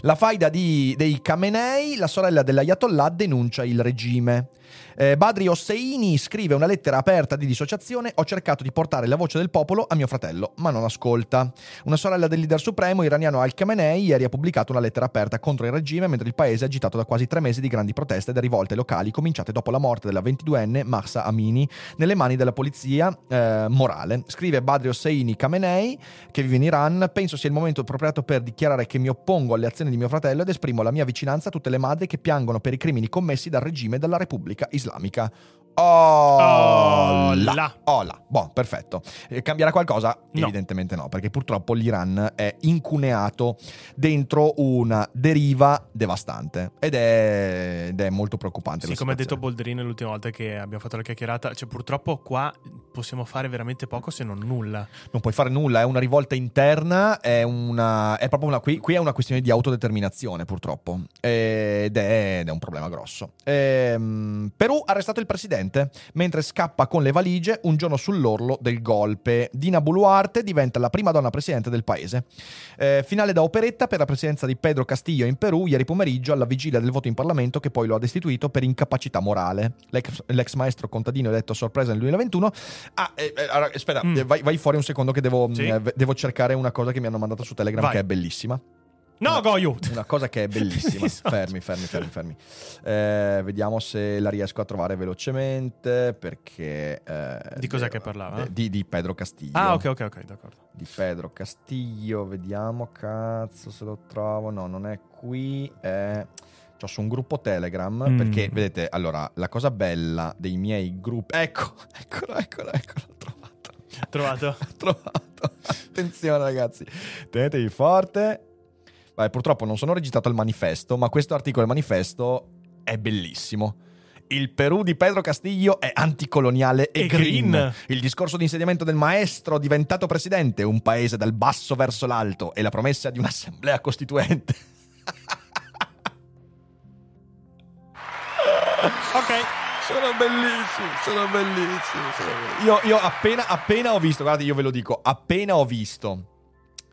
A: La faida di- dei Khamenei, la sorella dell'Ayatollah, denuncia il regime. Eh, Badri Hosseini scrive una lettera aperta di dissociazione. Ho cercato di portare la voce del popolo a mio fratello, ma non ascolta. Una sorella del leader supremo iraniano Al-Khamenei ieri ha pubblicato una lettera aperta contro il regime mentre il paese è agitato da quasi tre mesi di grandi proteste e da rivolte locali cominciate dopo la morte della 22enne Mahsa Amini nelle mani della polizia eh, morale. Scrive Badri Hosseini Khamenei, che vive in Iran, penso sia il momento appropriato per dichiarare che mi oppongo alle azioni di mio fratello ed esprimo la mia vicinanza a tutte le madri che piangono per i crimini commessi dal regime della Repubblica Islamica. Oh,
B: Oh,
A: là. Boh, perfetto. Eh, cambierà qualcosa?
B: No.
A: Evidentemente no, perché purtroppo l'Iran è incuneato dentro una deriva devastante ed è, ed è molto preoccupante.
B: Sì, come ha detto. Boldrini l'ultima volta che abbiamo fatto la chiacchierata, cioè purtroppo qua possiamo fare veramente poco se non nulla.
A: non puoi fare nulla, è una rivolta interna, è una. È proprio una. Qui, qui è una questione di autodeterminazione, purtroppo. Ed è, ed è un problema grosso. Ehm, Perù ha arrestato il presidente mentre scappa con le valigie un giorno sull'orlo del golpe. Dina Boluarte diventa la prima donna presidente del paese. Eh, finale da operetta per la presidenza di Pedro Castillo in Perù ieri pomeriggio alla vigilia del voto in Parlamento che poi lo ha destituito per incapacità morale. L'ex, l'ex maestro contadino eletto a sorpresa nel 2021 Ah, eh, eh, aspetta,
B: Mm.
A: eh, vai, vai fuori un secondo che devo,
B: Sì.
A: eh, devo cercare una cosa che mi hanno mandato su Telegram
B: Vai.
A: che è bellissima.
B: No,
A: Una-
B: Goyu!
A: Una cosa che è bellissima. <laughs>
B: Esatto.
A: Fermi, fermi, fermi, fermi. Eh, vediamo se la riesco a trovare velocemente perché... eh,
B: Di cos'è che parlava?
A: Di, di Pedro Castillo.
B: Ah, ok, ok, ok, d'accordo.
A: Di Pedro Castillo, vediamo, cazzo se lo trovo. No, non è qui. È... C'ho su un gruppo Telegram
B: Mm.
A: perché, vedete, allora, la cosa bella dei miei gruppi... Ecco, eccolo, eccolo, eccolo, l'ho trovato.
B: Trovato. <laughs>
A: Ho trovato. Attenzione ragazzi, tenetevi forte. Vai, purtroppo non sono registrato al manifesto, ma questo articolo del manifesto è bellissimo. Il Perù di Pedro Castillo è anticoloniale e,
B: E
A: green.
B: green.
A: Il discorso di insediamento del maestro diventato presidente, un paese dal basso verso l'alto e la promessa di un'assemblea costituente. <laughs>
B: Ok.
A: Sono bellissimi, sono bellissimi. sono bellissimi. Io, io appena, appena ho visto, guardate, io ve lo dico, appena ho visto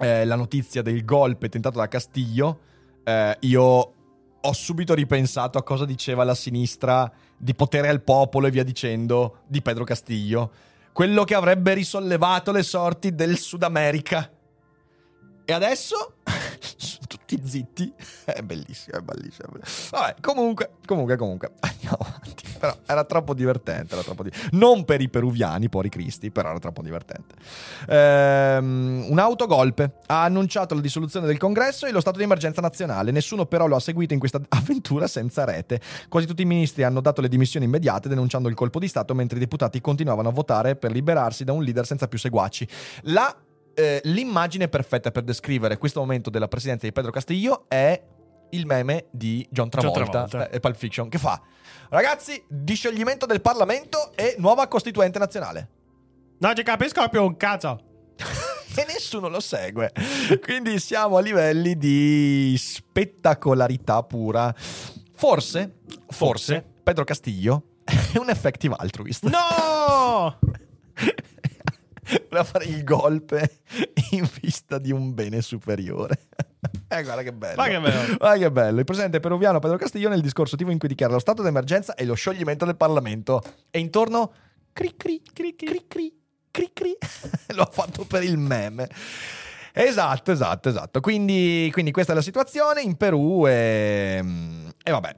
A: eh, la notizia del golpe tentato da Castiglio, eh, io ho subito ripensato a cosa diceva la sinistra di potere al popolo e via dicendo di Pedro Castillo. Quello che avrebbe risollevato le sorti del Sud America. E adesso tutti zitti. <laughs> È bellissimo, è bellissimo. è bellissimo. Vabbè, comunque, comunque, comunque, <laughs> andiamo avanti. Però era troppo divertente, era troppo di- Non per i peruviani, pori cristi, però era troppo divertente. Ehm, un autogolpe ha annunciato la dissoluzione del congresso e lo stato di emergenza nazionale. Nessuno però lo ha seguito in questa avventura senza rete. Quasi tutti i ministri hanno dato le dimissioni immediate denunciando il colpo di stato, mentre i deputati continuavano a votare per liberarsi da un leader senza più seguaci. La eh, l'immagine perfetta per descrivere questo momento della presidenza di Pedro Castillo è il meme di John Travolta,
B: Travolta.
A: eh, e Pulp Fiction che fa ragazzi discioglimento del Parlamento e nuova costituente nazionale
B: Non ci capisco più un cazzo. <laughs>
A: e nessuno lo segue quindi siamo a livelli di spettacolarità pura forse forse,
B: Forse.
A: Pedro Castillo è un effective altruist
B: No! <laughs> <laughs>
A: Voleva fare il golpe in vista di un bene superiore. <laughs> Eh, guarda che bello.
B: Ma che bello. <laughs>
A: Guarda che bello. Il presidente peruviano Pedro Castillo nel discorso attivo in cui dichiara lo stato d'emergenza e lo scioglimento del Parlamento. E intorno cri cri cri cri cri cri cri. Lo ha fatto per il meme. Esatto, esatto, esatto. Quindi, quindi questa è la situazione in Perù e, e vabbè.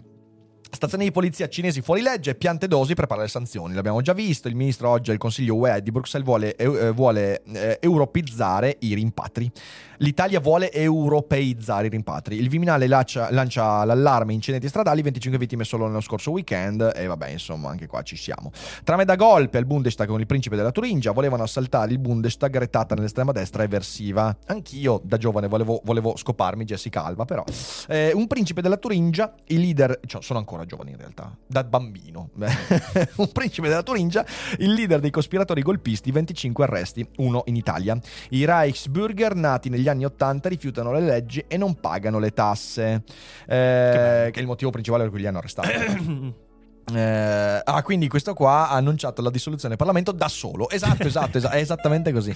A: Stazioni di polizia cinesi fuori legge, piante dosi per parlare sanzioni. L'abbiamo già visto. Il ministro oggi al Consiglio UE di Bruxelles vuole, eh, vuole eh, europeizzare i rimpatri. L'Italia vuole europeizzare i rimpatri. Il Viminale lancia, lancia l'allarme incidenti stradali, 25 vittime solo nello scorso weekend. E vabbè, insomma, anche qua ci siamo. Trame da golpe al Bundestag con il principe della Turingia. Volevano assaltare il Bundestag retata nell'estrema destra eversiva. Anch'io da giovane volevo, volevo scoparmi Jessica Alba, però. Eh, un principe della Turingia, il leader, cioè, sono ancora giovane in realtà, da bambino. <laughs> un principe della Turingia, il leader dei cospiratori golpisti, 25 arresti, uno in Italia. I Reichsbürger nati negli anni 80 rifiutano le leggi e non pagano le tasse, eh, che è il motivo principale per cui li hanno arrestati. <clears throat> Eh, ah, quindi questo qua ha annunciato la dissoluzione del Parlamento da solo. Esatto, esatto, esa- è esattamente così.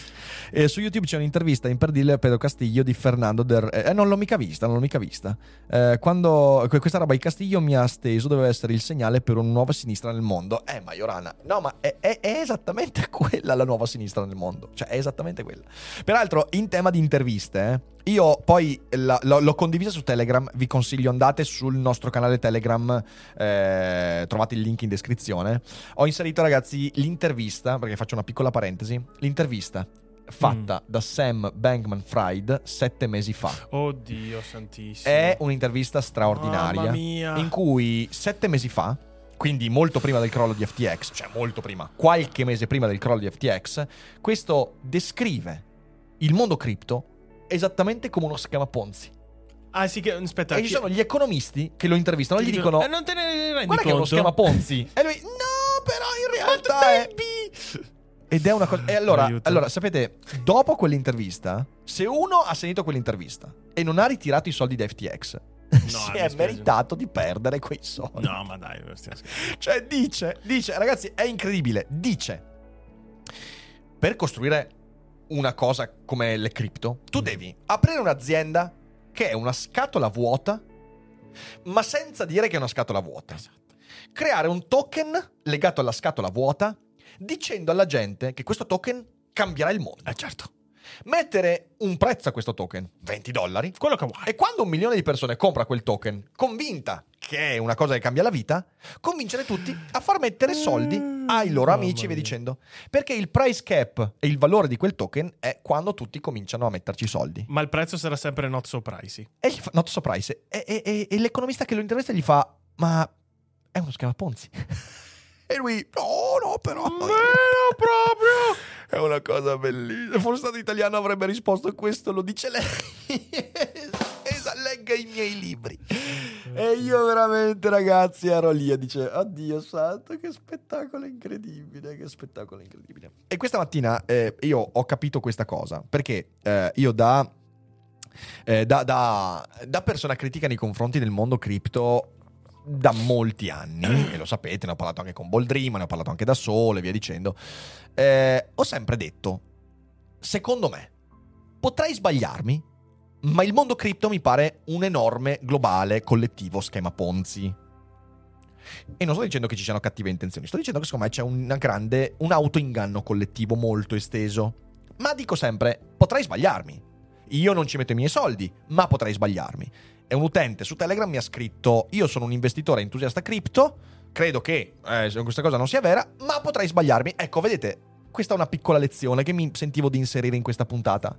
A: Eh, su YouTube c'è un'intervista imperdibile a Pedro Castiglio di Fernando Del Eh, non l'ho mica vista, non l'ho mica vista. Eh, quando que- questa roba di Castiglio mi ha steso, doveva essere il segnale per una nuova sinistra nel mondo. Eh, Majorana, no, ma è, è- è esattamente <laughs> quella la nuova sinistra nel mondo. Cioè, è esattamente quella. Peraltro, in tema di interviste, eh, io poi la- l'ho, l'ho condivisa su Telegram. Vi consiglio, andate sul nostro canale Telegram. eh, trovate il link in descrizione. Ho inserito, ragazzi, l'intervista. Perché faccio una piccola parentesi. L'intervista fatta da Sam Bankman Fried sette mesi fa.
B: Oddio santissimo.
A: È un'intervista straordinaria.
B: Mamma mia.
A: In cui sette mesi fa, quindi molto prima del crollo di FTX, cioè molto prima, qualche mese prima del crollo di FTX, questo descrive il mondo cripto esattamente come uno schema Ponzi.
B: Ah sì che aspetta.
A: e ci sono gli economisti che lo intervistano gli dicono:
B: Eh, non te ne rendi
A: Guarda che è uno
B: conto?
A: schema Ponzi. e lui: No, però in realtà è. Ed è una cosa. E allora, allora, sapete, dopo quell'intervista, se uno ha sentito quell'intervista e non ha ritirato i soldi da FTX, <laughs> si
B: mi
A: è meritato di perdere quei soldi.
B: No, ma dai. <laughs>
A: Cioè, dice, dice, ragazzi, è incredibile. Dice, per costruire una cosa come le cripto, tu devi aprire un'azienda che è una scatola vuota, ma senza dire che è una scatola vuota. Creare un token legato alla scatola vuota, dicendo alla gente che questo token cambierà il mondo.
B: Eh certo.
A: mettere un prezzo a questo token, 20 dollari,
B: Quello che vuoi.
A: e quando un milione di persone compra quel token, convinta che è una cosa che cambia la vita, convincere tutti a far mettere soldi ai loro amici e via dicendo. Perché il price cap e il valore di quel token è quando tutti cominciano a metterci soldi.
B: Ma il prezzo sarà sempre not so pricey.
A: E gli fa, not surprise. E, e- e- e l'economista che lo intervista gli fa: Ma è uno schema Ponzi. <laughs> e lui: No, no, però. proprio. <laughs> È una cosa bellissima. Se fosse stato italiano avrebbe risposto: Questo lo dice lei. <laughs> Esa- Legga i miei libri. E io veramente, ragazzi, ero lì e dice: Oddio santo, che spettacolo incredibile! Che spettacolo incredibile. E questa mattina eh, io ho capito questa cosa perché eh, io da eh, da, da- da persona critica nei confronti del mondo cripto da molti anni, e lo sapete, ne ho parlato anche con Boldrima, ne ho parlato anche da solo e via dicendo, eh, ho sempre detto, secondo me, potrei sbagliarmi, ma il mondo cripto mi pare un enorme, globale, collettivo schema Ponzi. E non sto dicendo che ci siano cattive intenzioni, sto dicendo che secondo me c'è una grande, un autoinganno collettivo molto esteso. Ma dico sempre, potrei sbagliarmi. Io non ci metto i miei soldi, ma potrei sbagliarmi. E un utente su Telegram mi ha scritto: Io sono un investitore entusiasta cripto. Credo che eh, questa cosa non sia vera, ma potrei sbagliarmi. Ecco, vedete, questa è una piccola lezione che mi sentivo di inserire in questa puntata.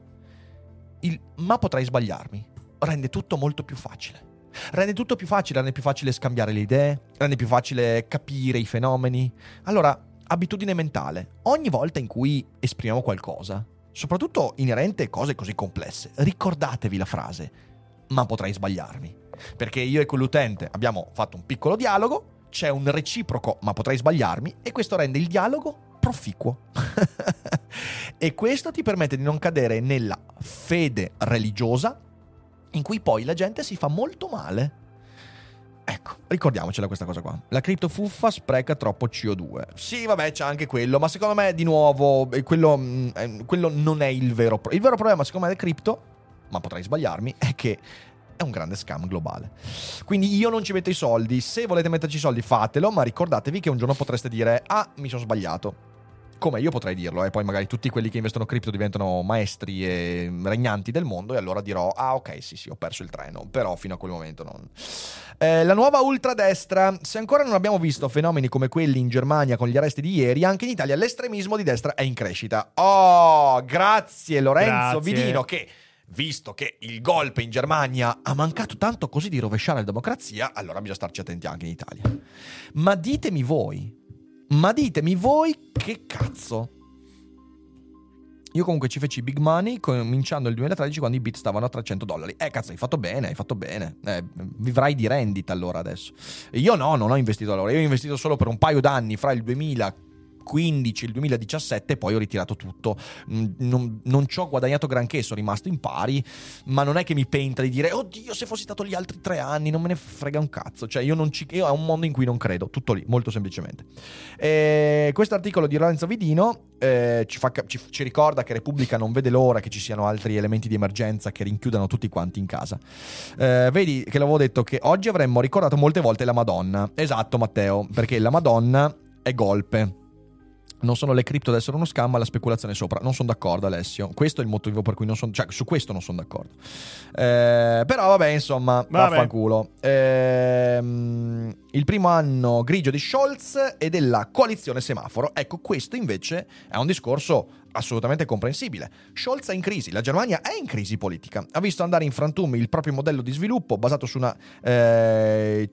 A: Il ma potrei sbagliarmi rende tutto molto più facile. Rende tutto più facile, rende più facile scambiare le idee, rende più facile capire i fenomeni. Allora, abitudine mentale. Ogni volta in cui esprimiamo qualcosa, soprattutto inerente a cose così complesse, ricordatevi la frase, ma potrei sbagliarmi. Perché io e quell'utente abbiamo fatto un piccolo dialogo, c'è un reciproco, ma potrei sbagliarmi, e questo rende il dialogo proficuo. <laughs> e questo ti permette di non cadere nella fede religiosa in cui poi la gente si fa molto male. Ecco, ricordiamocela questa cosa qua. La cripto fuffa spreca troppo CO2. Sì, vabbè, c'è anche quello, ma secondo me, di nuovo, eh, quello, mm, eh, quello non è il vero problema. Il vero problema, secondo me, del cripto, ma potrei sbagliarmi, è che è un grande scam globale. Quindi io non ci metto i soldi. Se volete metterci i soldi, fatelo, ma ricordatevi che un giorno potreste dire: Ah, mi sono sbagliato. Come io potrei dirlo, e poi magari tutti quelli che investono cripto diventano maestri e regnanti del mondo, e allora dirò: Ah, ok, sì, sì, ho perso il treno, però fino a quel momento non. Eh, la nuova ultradestra. Se ancora non abbiamo visto fenomeni come quelli in Germania con gli arresti di ieri, anche in Italia l'estremismo di destra è in crescita. Oh, grazie Lorenzo
B: Grazie.
A: Vidino che. Visto che il golpe in Germania ha mancato tanto così di rovesciare la democrazia, allora bisogna starci attenti anche in Italia. Ma ditemi voi, ma ditemi voi che cazzo. Io comunque ci feci big money cominciando il 2013 quando i bit stavano a 300 dollari. Eh cazzo, hai fatto bene, hai fatto bene. Eh, vivrai di rendita allora adesso. Io no, non ho investito allora. Io ho investito solo per un paio d'anni fra il 2015 e il 2017 poi ho ritirato tutto. Mm, Non, non ci ho guadagnato granché, sono rimasto in pari, ma non è che mi penta di dire oddio se fossi stato gli altri tre anni, non me ne frega un cazzo. Cioè io, non ci, io è un mondo in cui non credo, tutto lì, molto semplicemente. E questo articolo di Lorenzo Vidino eh, ci, fa ci- ci ricorda che Repubblica non vede l'ora che ci siano altri elementi di emergenza che rinchiudano tutti quanti in casa. Eh, vedi che l'avevo detto che oggi avremmo ricordato molte volte la Madonna. Esatto, Matteo, perché la Madonna è golpe. Non sono le cripto ad essere uno scam, ma la speculazione sopra. Non sono d'accordo, Alessio. Questo è il motivo per cui non sono. Cioè, su questo non sono d'accordo. Eh, però, vabbè, insomma,
B: Vabbè.
A: vaffanculo. Ehm, il primo anno grigio di Scholz e della coalizione semaforo. Ecco, questo invece è un discorso assolutamente comprensibile. Scholz è in crisi, la Germania è in crisi politica. Ha visto andare in frantumi il proprio modello di sviluppo basato su una. eh,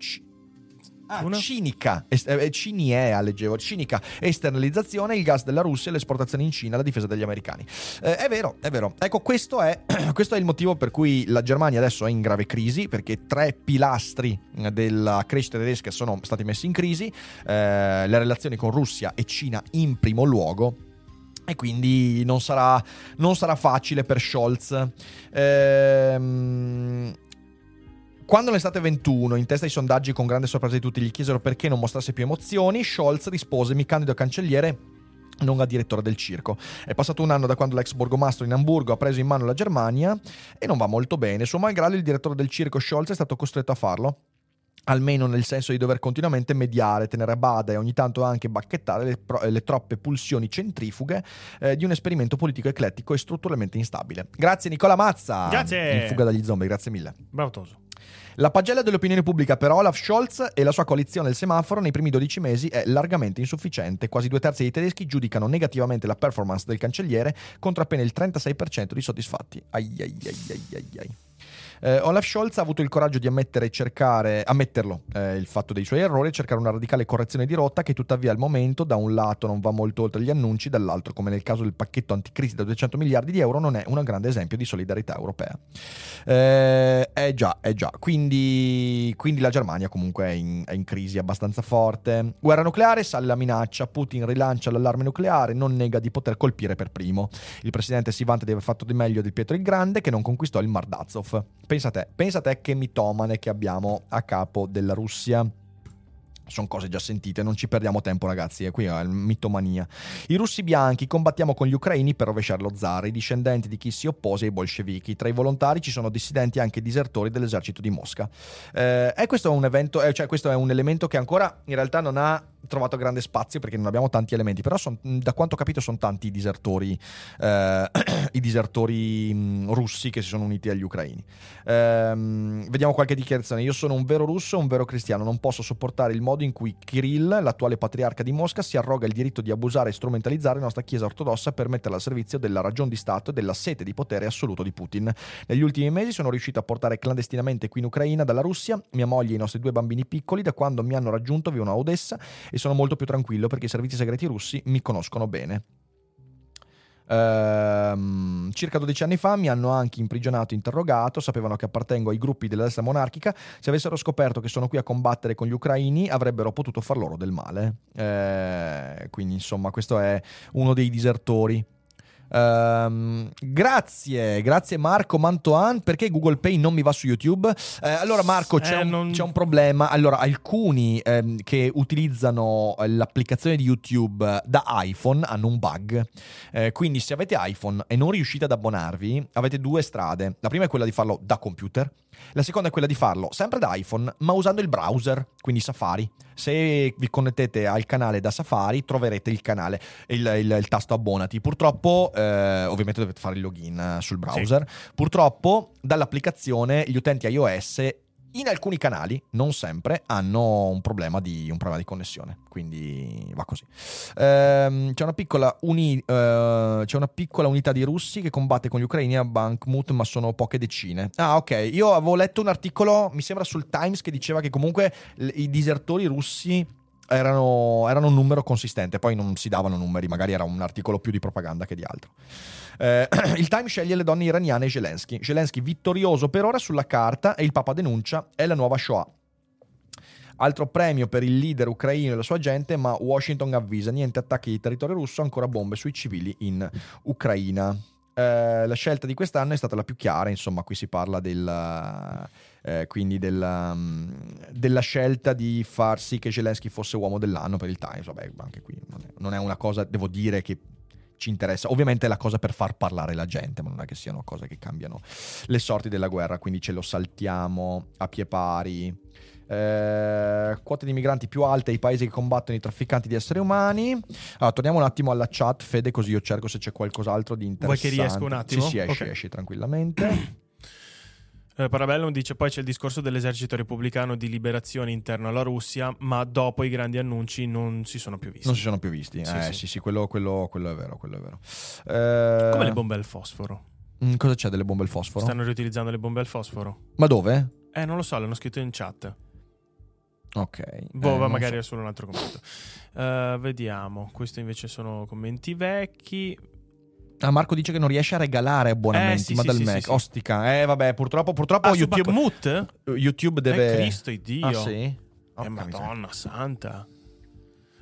A: Ah,
B: Una?
A: cinica, est- eh, cinia, leggevo, cinica esternalizzazione, il gas della Russia e le esportazioni in Cina, la difesa degli americani. Eh, è vero, è vero. Ecco, questo è, <clears throat> questo è il motivo per cui la Germania adesso è in grave crisi, perché tre pilastri eh, della crescita tedesca sono stati messi in crisi, eh, le relazioni con Russia e Cina in primo luogo. E quindi non sarà, non sarà facile per Scholz. Ehm, quando nell'estate 21, in testa ai sondaggi con grande sorpresa di tutti, gli chiesero perché non mostrasse più emozioni, Scholz rispose: Mi candido a cancelliere. Non a direttore del circo. È passato un anno da quando l'ex borgomastro in Amburgo ha preso in mano la Germania e non va molto bene. Suo malgrado, il direttore del circo Scholz è stato costretto a farlo. Almeno nel senso di dover continuamente mediare, tenere a bada e ogni tanto anche bacchettare le, pro- le troppe pulsioni centrifughe eh, di un esperimento politico eclettico e strutturalmente instabile. Grazie Nicola Mazza.
B: Grazie.
A: In fuga dagli zombie, grazie mille.
B: Bravo Toso.
A: La pagella dell'opinione pubblica per Olaf Scholz e la sua coalizione del semaforo nei primi 12 mesi è largamente insufficiente. Quasi due terzi dei tedeschi giudicano negativamente la performance del cancelliere contro appena il 36% di soddisfatti. Ai ai ai ai ai ai. Eh, Olaf Scholz ha avuto il coraggio di ammettere e cercare, ammetterlo eh, il fatto dei suoi errori e cercare una radicale correzione di rotta che tuttavia al momento da un lato non va molto oltre gli annunci, dall'altro come nel caso del pacchetto anticrisi da 200 miliardi di euro non è un grande esempio di solidarietà europea. Eh, eh già, eh già, quindi, quindi la Germania comunque è in, è in crisi abbastanza forte. Guerra nucleare, sale la minaccia, Putin rilancia l'allarme nucleare, non nega di poter colpire per primo. Il presidente si vanta di aver fatto di meglio di Pietro il Grande che non conquistò il Mar d'Azov. Pensa a te, pensa a te che mitomane che abbiamo a capo della Russia. Sono cose già sentite, non ci perdiamo tempo ragazzi, è qui è mitomania. I russi bianchi combattiamo con gli ucraini per rovesciare lo zar, i discendenti di chi si oppose ai bolscevichi. Tra i volontari ci sono dissidenti e anche disertori dell'esercito di Mosca. Eh, e questo è un evento, eh, cioè questo è un elemento che ancora in realtà non ha trovato grande spazio perché non abbiamo tanti elementi, però son, da quanto ho capito sono tanti i disertori, eh, <clears throat> i disertori russi che si sono uniti agli ucraini. Ehm, vediamo qualche dichiarazione. Io sono un vero russo, un vero cristiano, non posso sopportare il modo in cui Kirill, l'attuale patriarca di Mosca, si arroga il diritto di abusare e strumentalizzare la nostra Chiesa ortodossa per metterla al servizio della ragion di Stato e della sete di potere assoluto di Putin. Negli ultimi mesi sono riuscito a portare clandestinamente qui in Ucraina dalla Russia mia moglie e i nostri due bambini piccoli. Da quando mi hanno raggiunto vivono a Odessa e sono molto più tranquillo perché i servizi segreti russi mi conoscono bene. Ehm, circa 12 anni fa mi hanno anche imprigionato e interrogato, sapevano che appartengo ai gruppi della destra monarchica, se avessero scoperto che sono qui a combattere con gli ucraini avrebbero potuto far loro del male. Eh, quindi insomma questo è uno dei disertori Um, grazie, grazie Marco Mantoan. Perché Google Pay non mi va su YouTube? Eh, allora, Marco, c'è,
B: Eh,
A: un,
B: non-
A: c'è un problema. Allora, alcuni ehm, che utilizzano eh, l'applicazione di YouTube da iPhone hanno un bug. Eh, quindi, se avete iPhone e non riuscite ad abbonarvi, avete due strade. La prima è quella di farlo da computer. La seconda è quella di farlo sempre da iPhone, ma usando il browser, quindi Safari. Se vi connettete al canale da Safari, troverete il canale, il, il- il tasto abbonati. Purtroppo, eh, ovviamente dovete fare il login sul browser. Purtroppo, dall'applicazione, gli utenti iOS in alcuni canali, non sempre, hanno un problema di, un problema di connessione. Quindi va così. Ehm, c'è, una piccola uni- eh, c'è una piccola unità di russi che combatte con gli ucraini a Bakhmut, ma sono poche decine. Ah, ok. Io avevo letto un articolo, mi sembra sul Times, che diceva che comunque i disertori russi erano, erano un numero consistente. Poi non si davano numeri, magari era un articolo più di propaganda che di altro. Eh, <clears throat> il Time sceglie le donne iraniane e Zelensky. Zelensky vittorioso per ora sulla carta e il Papa denuncia è la nuova Shoah. Altro premio per il leader ucraino e la sua gente, ma Washington avvisa niente attacchi di territorio russo, ancora bombe sui civili in Ucraina. Eh, la scelta di quest'anno è stata la più chiara, insomma, qui si parla del, eh, quindi della, mm, della scelta di far sì che Zelensky fosse uomo dell'anno per il Times. Vabbè, anche qui non è, non è una cosa, devo dire, che ci interessa. Ovviamente è la cosa per far parlare la gente, ma non è che siano cose che cambiano le sorti della guerra, quindi ce lo saltiamo a pie pari. Eh, quote di migranti più alte ai paesi che combattono i trafficanti di esseri umani. Allora, torniamo un attimo alla chat, Fede, così io cerco se c'è qualcos'altro di
B: Vuoi
A: interessante.
B: che riesca un attimo?
A: Sì, sì, esci,
B: Ok.
A: esci tranquillamente. <clears throat>
B: Eh, Parabellum dice poi c'è il discorso dell'esercito repubblicano di liberazione interno alla Russia, ma dopo i grandi annunci non si sono più visti.
A: non si sono più visti.
B: Sì,
A: eh,
B: sì.
A: sì, sì, quello, quello- quello è vero, quello è vero. Eh,
B: Come le bombe al fosforo.
A: mm, cosa c'è delle bombe al fosforo?
B: Stanno riutilizzando le bombe al fosforo?
A: Ma dove?
B: Eh, non lo so, l'hanno scritto in chat.
A: Ok.
B: Boh,
A: Eh,
B: magari
A: so.
B: è solo un altro commento. Eh, vediamo. Questo invece sono commenti vecchi.
A: Ah, Marco dice che non riesce a regalare abbonamenti,
B: Eh, sì,
A: ma
B: sì,
A: dal
B: sì,
A: Mac. Ostica. Eh, vabbè, purtroppo, purtroppo
B: Ah,
A: YouTube,
B: Bakhmut?
A: YouTube deve...
B: Eh, Cristo e Dio.
A: Ah, sì?
B: Eh,
A: Porca miseria.
B: Madonna santa.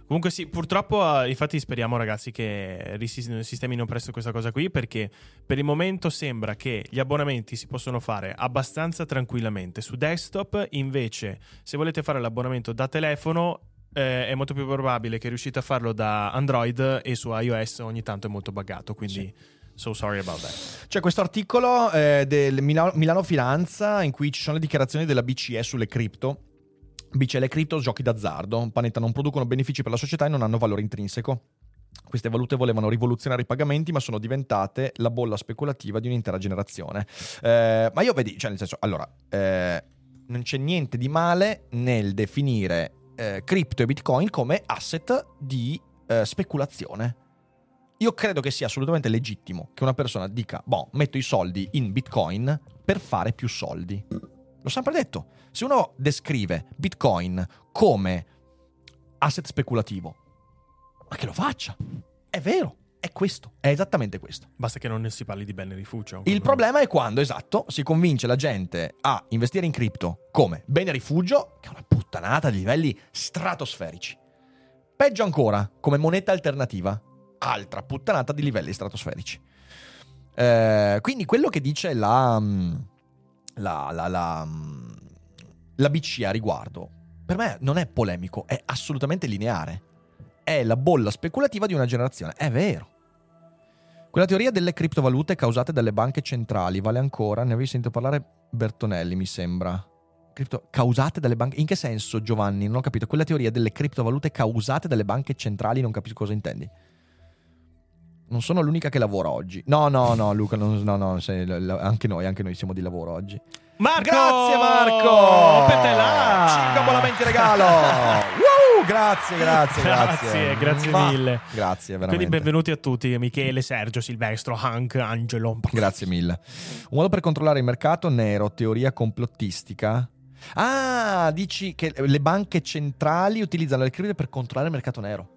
B: Comunque sì, purtroppo eh, infatti speriamo ragazzi che risis- sistemino presto questa cosa qui perché per il momento sembra che gli abbonamenti si possono fare abbastanza tranquillamente su desktop, invece se volete fare l'abbonamento da telefono eh, è molto più probabile che riuscite a farlo da Android e su iOS ogni tanto è molto buggato, quindi so sorry about that.
A: C'è questo articolo eh, del Milano, Milano Finanza in cui ci sono le dichiarazioni della BCE sulle cripto. Dice le cripto giochi d'azzardo. Panetta non producono benefici per la società e non hanno valore intrinseco. Queste valute volevano rivoluzionare i pagamenti, ma sono diventate la bolla speculativa di un'intera generazione. Eh, ma io vedi, cioè nel senso, allora, eh, non c'è niente di male nel definire eh, cripto e bitcoin come asset di eh, speculazione. Io credo che sia assolutamente legittimo che una persona dica, boh, metto i soldi in bitcoin per fare più soldi. L'ho sempre detto. Se uno descrive bitcoin come asset speculativo, ma che lo faccia. È vero, è questo, è esattamente questo.
B: Basta che non ne si parli di bene rifugio.
A: Il problema è quando, esatto, si convince la gente a investire in cripto come bene rifugio, che è una puttanata di livelli stratosferici. Peggio ancora, come moneta alternativa, altra puttanata di livelli stratosferici. Eh, quindi quello che dice la, mm, la, la, la, mm, la BCE a riguardo, per me non è polemico, è assolutamente lineare. È la bolla speculativa di una generazione. È vero. Quella teoria delle criptovalute causate dalle banche centrali vale ancora? Ne avevi sentito parlare Bertonelli, mi sembra. Cripto- causate dalle banche. In che senso, Giovanni? Non ho capito. Quella teoria delle criptovalute causate dalle banche centrali, non capisco cosa intendi. Non sono l'unica che lavora oggi. No, no, no, Luca, non- no, no, sei- anche noi, anche noi siamo di lavoro oggi.
B: Marco!
A: Grazie Marco!
B: Là!
A: 5 abbonamenti regalo! <laughs> Grazie, grazie, <laughs> grazie.
B: Grazie, grazie
A: Ma-
B: mille.
A: Grazie, veramente.
B: Quindi benvenuti a tutti, Michele, Sergio, Silvestro, Hank, Angelo.
A: Grazie mille. Un modo per controllare il mercato nero, teoria complottistica. Ah, dici che le banche centrali utilizzano le cripto per controllare il mercato nero.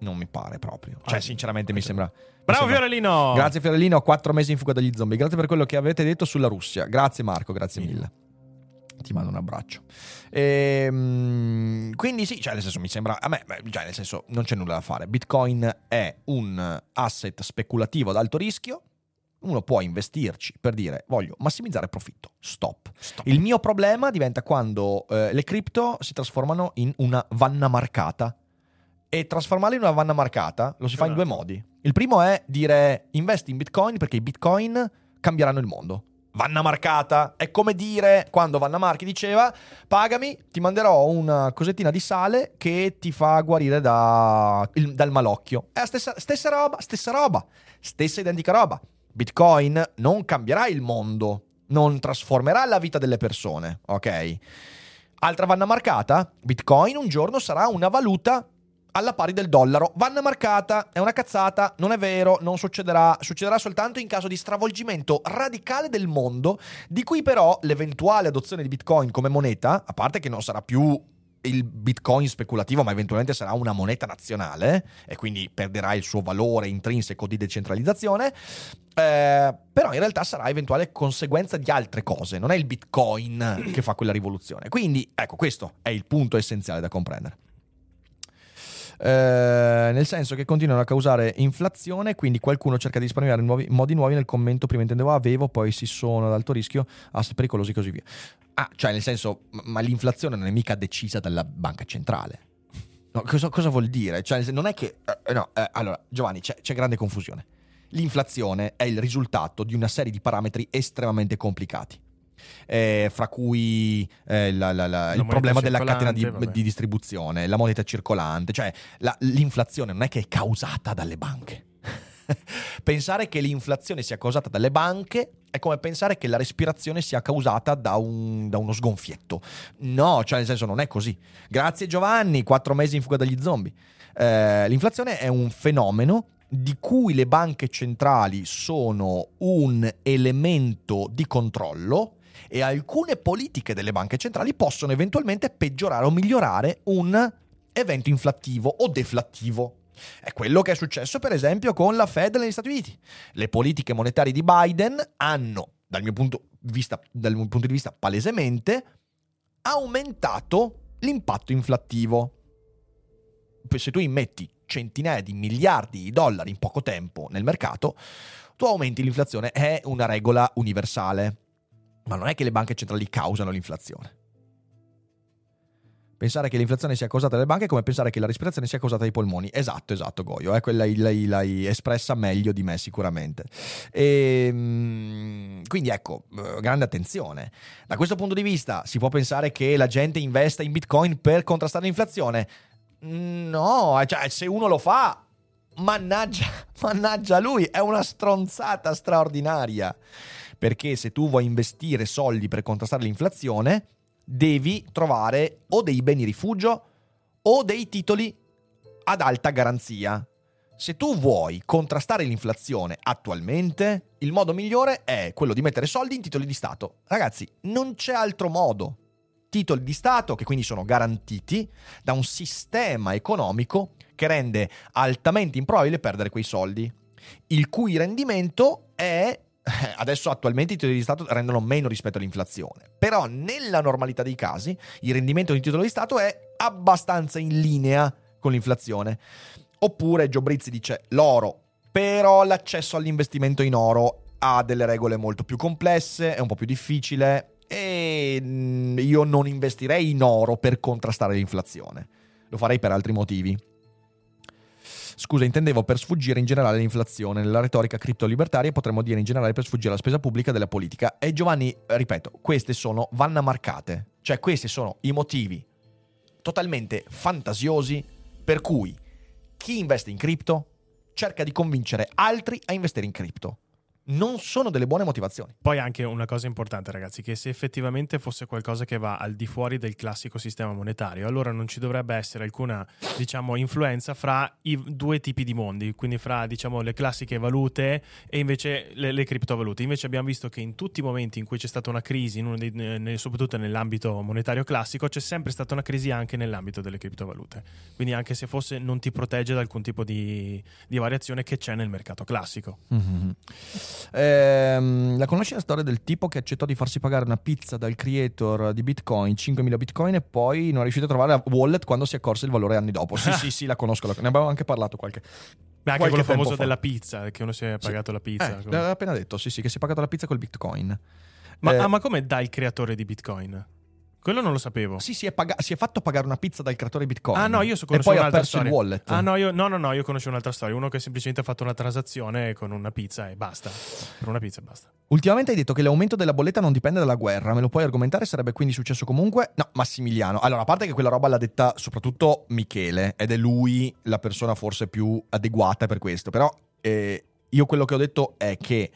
A: Non mi pare proprio. Cioè,
B: Ah,
A: sinceramente, mi sembra.
B: Bravo
A: sembra-
B: Fiorellino!
A: Grazie Fiorellino, quattro mesi in fuga dagli zombie. Grazie per quello che avete detto sulla Russia. Grazie Marco, grazie mille. Ti mando un abbraccio. Ehm, quindi sì, cioè nel senso mi sembra, a me, cioè nel senso non c'è nulla da fare. Bitcoin è un asset speculativo ad alto rischio. Uno può investirci per dire voglio massimizzare profitto. Stop. Il mio problema diventa quando eh, le cripto si trasformano in una vanna marcata. E trasformarle in una vanna marcata lo si fa in due
B: Esatto.
A: modi. Il primo è dire investi in bitcoin perché i bitcoin cambieranno il mondo. Vanna marcata è come dire quando Vanna Marchi diceva pagami, ti manderò una cosettina di sale che ti fa guarire da- il- dal malocchio. È la stessa, stessa roba, stessa roba, stessa identica roba. Bitcoin non cambierà il mondo, non trasformerà la vita delle persone, ok? Altra vanna marcata, Bitcoin un giorno sarà una valuta alla pari del dollaro. Vanna marcata, è una cazzata, non è vero, non succederà, succederà soltanto in caso di stravolgimento radicale del mondo, di cui però l'eventuale adozione di Bitcoin come moneta, a parte che non sarà più il Bitcoin speculativo, ma eventualmente sarà una moneta nazionale e quindi perderà il suo valore intrinseco di decentralizzazione. eh, però in realtà sarà eventuale conseguenza di altre cose, non è il Bitcoin che fa quella rivoluzione. Quindi, ecco, questo è il punto essenziale da comprendere. Eh, nel senso che continuano a causare inflazione, quindi qualcuno cerca di risparmiare nuovi- modi nuovi nel commento. Prima intendevo avevo, poi si sono ad alto rischio, asset pericolosi e così via. Ah, cioè, nel senso, ma- l'inflazione non è mica decisa dalla banca centrale. No, cosa, cosa vuol dire? Cioè, non è che. eh, no, eh, allora, Giovanni, c'è, c'è grande confusione. L'inflazione è il risultato di una serie di parametri estremamente complicati. Eh, fra cui eh, la- la- la- il problema della catena di, di distribuzione, la moneta circolante, cioè la- l'inflazione non è che è causata dalle banche. <laughs> pensare che l'inflazione sia causata dalle banche è come pensare che la respirazione sia causata da, un- da uno sgonfietto. No, cioè nel senso non è così. Grazie Giovanni, quattro mesi in fuga dagli zombie. Eh, l'inflazione è un fenomeno di cui le banche centrali sono un elemento di controllo e alcune politiche delle banche centrali possono eventualmente peggiorare o migliorare un evento inflattivo o deflattivo. È quello che è successo, per esempio, con la Fed negli Stati Uniti. Le politiche monetarie di Biden hanno, dal mio punto di vista, dal mio punto di vista palesemente, aumentato l'impatto inflattivo. Se tu immetti centinaia di miliardi di dollari in poco tempo nel mercato, tu aumenti l'inflazione. È una regola universale. Ma non è che le banche centrali causano l'inflazione. Pensare che l'inflazione sia causata dalle banche è come pensare che la respirazione sia causata dai polmoni. Esatto, esatto, Goyo. Eh, quella l'hai, l'hai espressa meglio di me, sicuramente. E, mm, quindi ecco, eh, grande attenzione. Da questo punto di vista, si può pensare che la gente investa in bitcoin per contrastare l'inflazione? No, cioè, se uno lo fa, mannaggia, <laughs> mannaggia lui, è una stronzata straordinaria. Perché se tu vuoi investire soldi per contrastare l'inflazione, devi trovare o dei beni rifugio o dei titoli ad alta garanzia. Se tu vuoi contrastare l'inflazione attualmente, il modo migliore è quello di mettere soldi in titoli di Stato. Ragazzi, non c'è altro modo. Titoli di Stato che quindi sono garantiti da un sistema economico che rende altamente improbabile perdere quei soldi, il cui rendimento è adesso attualmente i titoli di Stato rendono meno rispetto all'inflazione, però nella normalità dei casi il rendimento di titolo di Stato è abbastanza in linea con l'inflazione. Oppure Gio Brizzi dice l'oro, però l'accesso all'investimento in oro ha delle regole molto più complesse, è un po' più difficile e mm, io non investirei in oro per contrastare l'inflazione. Lo farei per altri motivi. Scusa, intendevo per sfuggire in generale all'inflazione. Nella retorica criptolibertaria potremmo dire in generale per sfuggire alla spesa pubblica della politica. E Giovanni, ripeto, queste sono vanna marcate. Cioè, questi sono i motivi totalmente fantasiosi per cui chi investe in cripto cerca di convincere altri a investire in cripto non sono delle buone motivazioni.
B: Poi anche una cosa importante, ragazzi, che se effettivamente fosse qualcosa che va al di fuori del classico sistema monetario, allora non ci dovrebbe essere alcuna, diciamo, influenza fra i due tipi di mondi, quindi fra, diciamo, le classiche valute e invece le, le criptovalute. Invece abbiamo visto che in tutti i momenti in cui c'è stata una crisi, dei, soprattutto nell'ambito monetario classico, c'è sempre stata una crisi anche nell'ambito delle criptovalute. Quindi anche se fosse non ti protegge da alcun tipo di, di variazione che c'è nel mercato classico.
A: Mm-hmm. Ehm, la conosci la storia del tipo che accettò di farsi pagare una pizza dal creator di Bitcoin, 5.000 Bitcoin, e poi non è riuscito a trovare la wallet quando si è accorse il valore anni dopo? Sì, sì, sì, la conosco, ne abbiamo anche parlato qualche.
B: Beh, anche quello famoso fa. della pizza, che uno si è pagato sì. la pizza.
A: Eh, l'aveva appena detto, sì, sì, che si è pagato la pizza col Bitcoin.
B: Ma, eh, ah, ma come dà il creatore di Bitcoin? Quello non lo sapevo.
A: Sì, si è, pag- si è, fatto pagare una pizza dal creatore Bitcoin.
B: Ah, no, io so
A: conoscevo
B: un'altra
A: ha
B: storia.
A: il wallet.
B: Ah, no, io, no, no, no, io conoscevo un'altra storia. Uno che semplicemente ha fatto una transazione con una pizza e basta. Per una pizza e basta.
A: Ultimamente hai detto che l'aumento della bolletta non dipende dalla guerra. Me lo puoi argomentare? Sarebbe quindi successo comunque? No, Massimiliano. Allora, a parte che quella roba l'ha detta soprattutto Michele, ed è lui la persona forse più adeguata per questo. Però eh, io quello che ho detto è che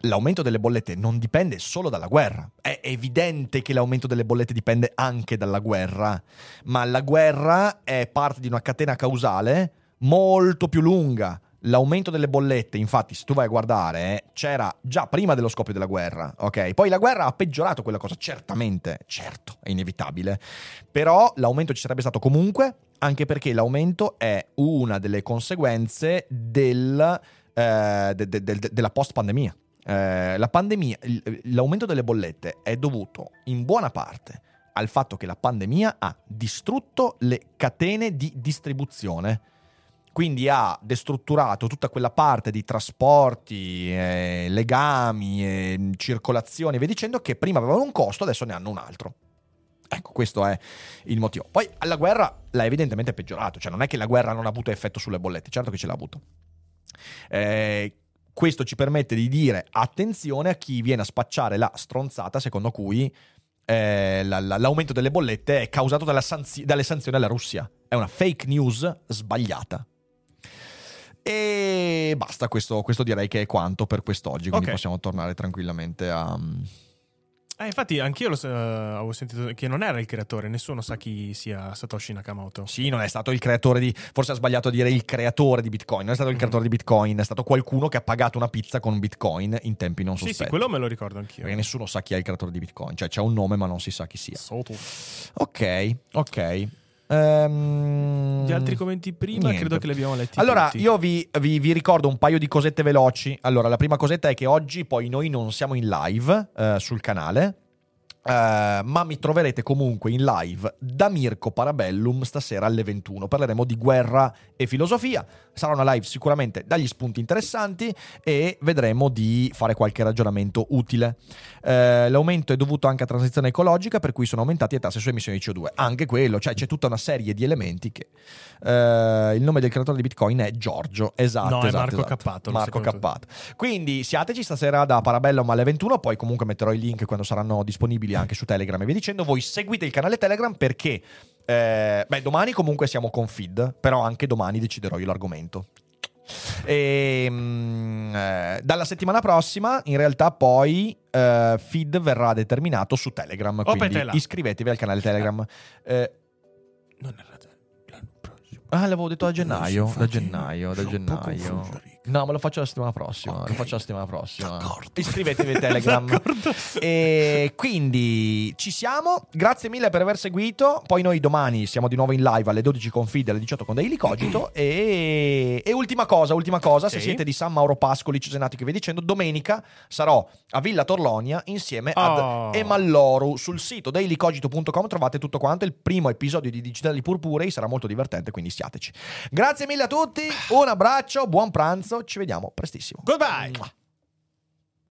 A: l'aumento delle bollette non dipende solo dalla guerra. È evidente che l'aumento delle bollette dipende anche dalla guerra, ma la guerra è parte di una catena causale molto più lunga. L'aumento delle bollette, infatti, se tu vai a guardare, c'era già prima dello scoppio della guerra, ok? Poi la guerra ha peggiorato quella cosa, certamente, certo, è inevitabile. Però l'aumento ci sarebbe stato comunque, anche perché l'aumento è una delle conseguenze del, eh, de, de, de, della post-pandemia. Eh, la pandemia, l'aumento delle bollette è dovuto in buona parte al fatto che la pandemia ha distrutto le catene di distribuzione. Quindi ha destrutturato tutta quella parte di trasporti, eh, legami, eh, circolazione e via dicendo che prima avevano un costo, adesso ne hanno un altro. Ecco, questo è il motivo. Poi la guerra l'ha evidentemente peggiorato, cioè non è che la guerra non ha avuto effetto sulle bollette, certo che ce l'ha avuto. Eh, questo ci permette di dire attenzione a chi viene a spacciare la stronzata secondo cui eh, la, la, l'aumento delle bollette è causato sanzi- dalle sanzioni alla Russia. È una fake news sbagliata. E basta, questo, questo direi che è quanto per quest'oggi, quindi okay. possiamo tornare tranquillamente a...
B: Eh, infatti, anch'io lo, uh, avevo sentito che non era il creatore, nessuno sa chi sia Satoshi Nakamoto.
A: Sì, non è stato il creatore di. Forse ha sbagliato a dire il creatore di Bitcoin. Non è stato il mm. creatore di Bitcoin, è stato qualcuno che ha pagato una pizza con Bitcoin in tempi non sospetti.
B: Sì, sì, quello me lo ricordo anch'io.
A: Perché nessuno sa chi è il creatore di Bitcoin. Cioè, c'è un nome, ma non si sa chi sia.
B: Soto.
A: Ok, ok. Um,
B: Gli altri commenti prima niente. credo che li abbiamo letti.
A: Allora,
B: tutti.
A: io vi, vi, vi, ricordo un paio di cosette veloci. Allora, la prima cosetta è che oggi poi noi non siamo in live uh, sul canale Eh, ma mi troverete comunque in live da Mirko Parabellum stasera alle 21. Parleremo di guerra e filosofia. Sarà una live sicuramente dagli spunti interessanti e vedremo di fare qualche ragionamento utile. Eh, l'aumento è dovuto anche a transizione ecologica, per cui sono aumentati le tasse su emissioni di CO2. Anche quello, cioè c'è tutta una serie di elementi che. eh, il nome del creatore di Bitcoin è Giorgio. Esatto.
B: No, è
A: esatto,
B: Marco
A: esatto.
B: Cappato,
A: Marco Cappato. Quindi siateci stasera da Parabellum alle 21, poi comunque metterò i link quando saranno disponibili anche su Telegram e via dicendo. Voi seguite il canale Telegram perché eh, beh, domani comunque siamo con feed, però anche domani deciderò io l'argomento. E, mm, eh, dalla settimana prossima, in realtà, poi eh, feed verrà determinato su Telegram. Quindi
B: petela.
A: iscrivetevi al canale Telegram. Eh,
B: Non era l'anno prossimo.
A: ah, l'avevo detto da gennaio. Da gennaio, da gennaio. No, me lo faccio la settimana prossima.
B: Ok.
A: Lo faccio la settimana prossima.
B: D'accordo.
A: Iscrivetevi al Telegram. <laughs>
B: D'accordo.
A: E quindi ci siamo. Grazie mille per aver seguito. Poi noi domani siamo di nuovo in live alle 12 con Fide, alle 18 con Daily Cogito. <clears throat> e... e ultima cosa, ultima cosa, se
B: Sì.
A: siete di San Mauro Pascoli, Cesenatico e via dicendo, domenica sarò a Villa Torlonia insieme ad
B: Oh.
A: Emalloru. Sul sito dailycogito.com trovate tutto quanto. Il primo episodio di Digitali Purpurei sarà molto divertente, quindi siateci. Grazie mille a tutti, un abbraccio, buon pranzo, ci vediamo prestissimo.
B: Goodbye.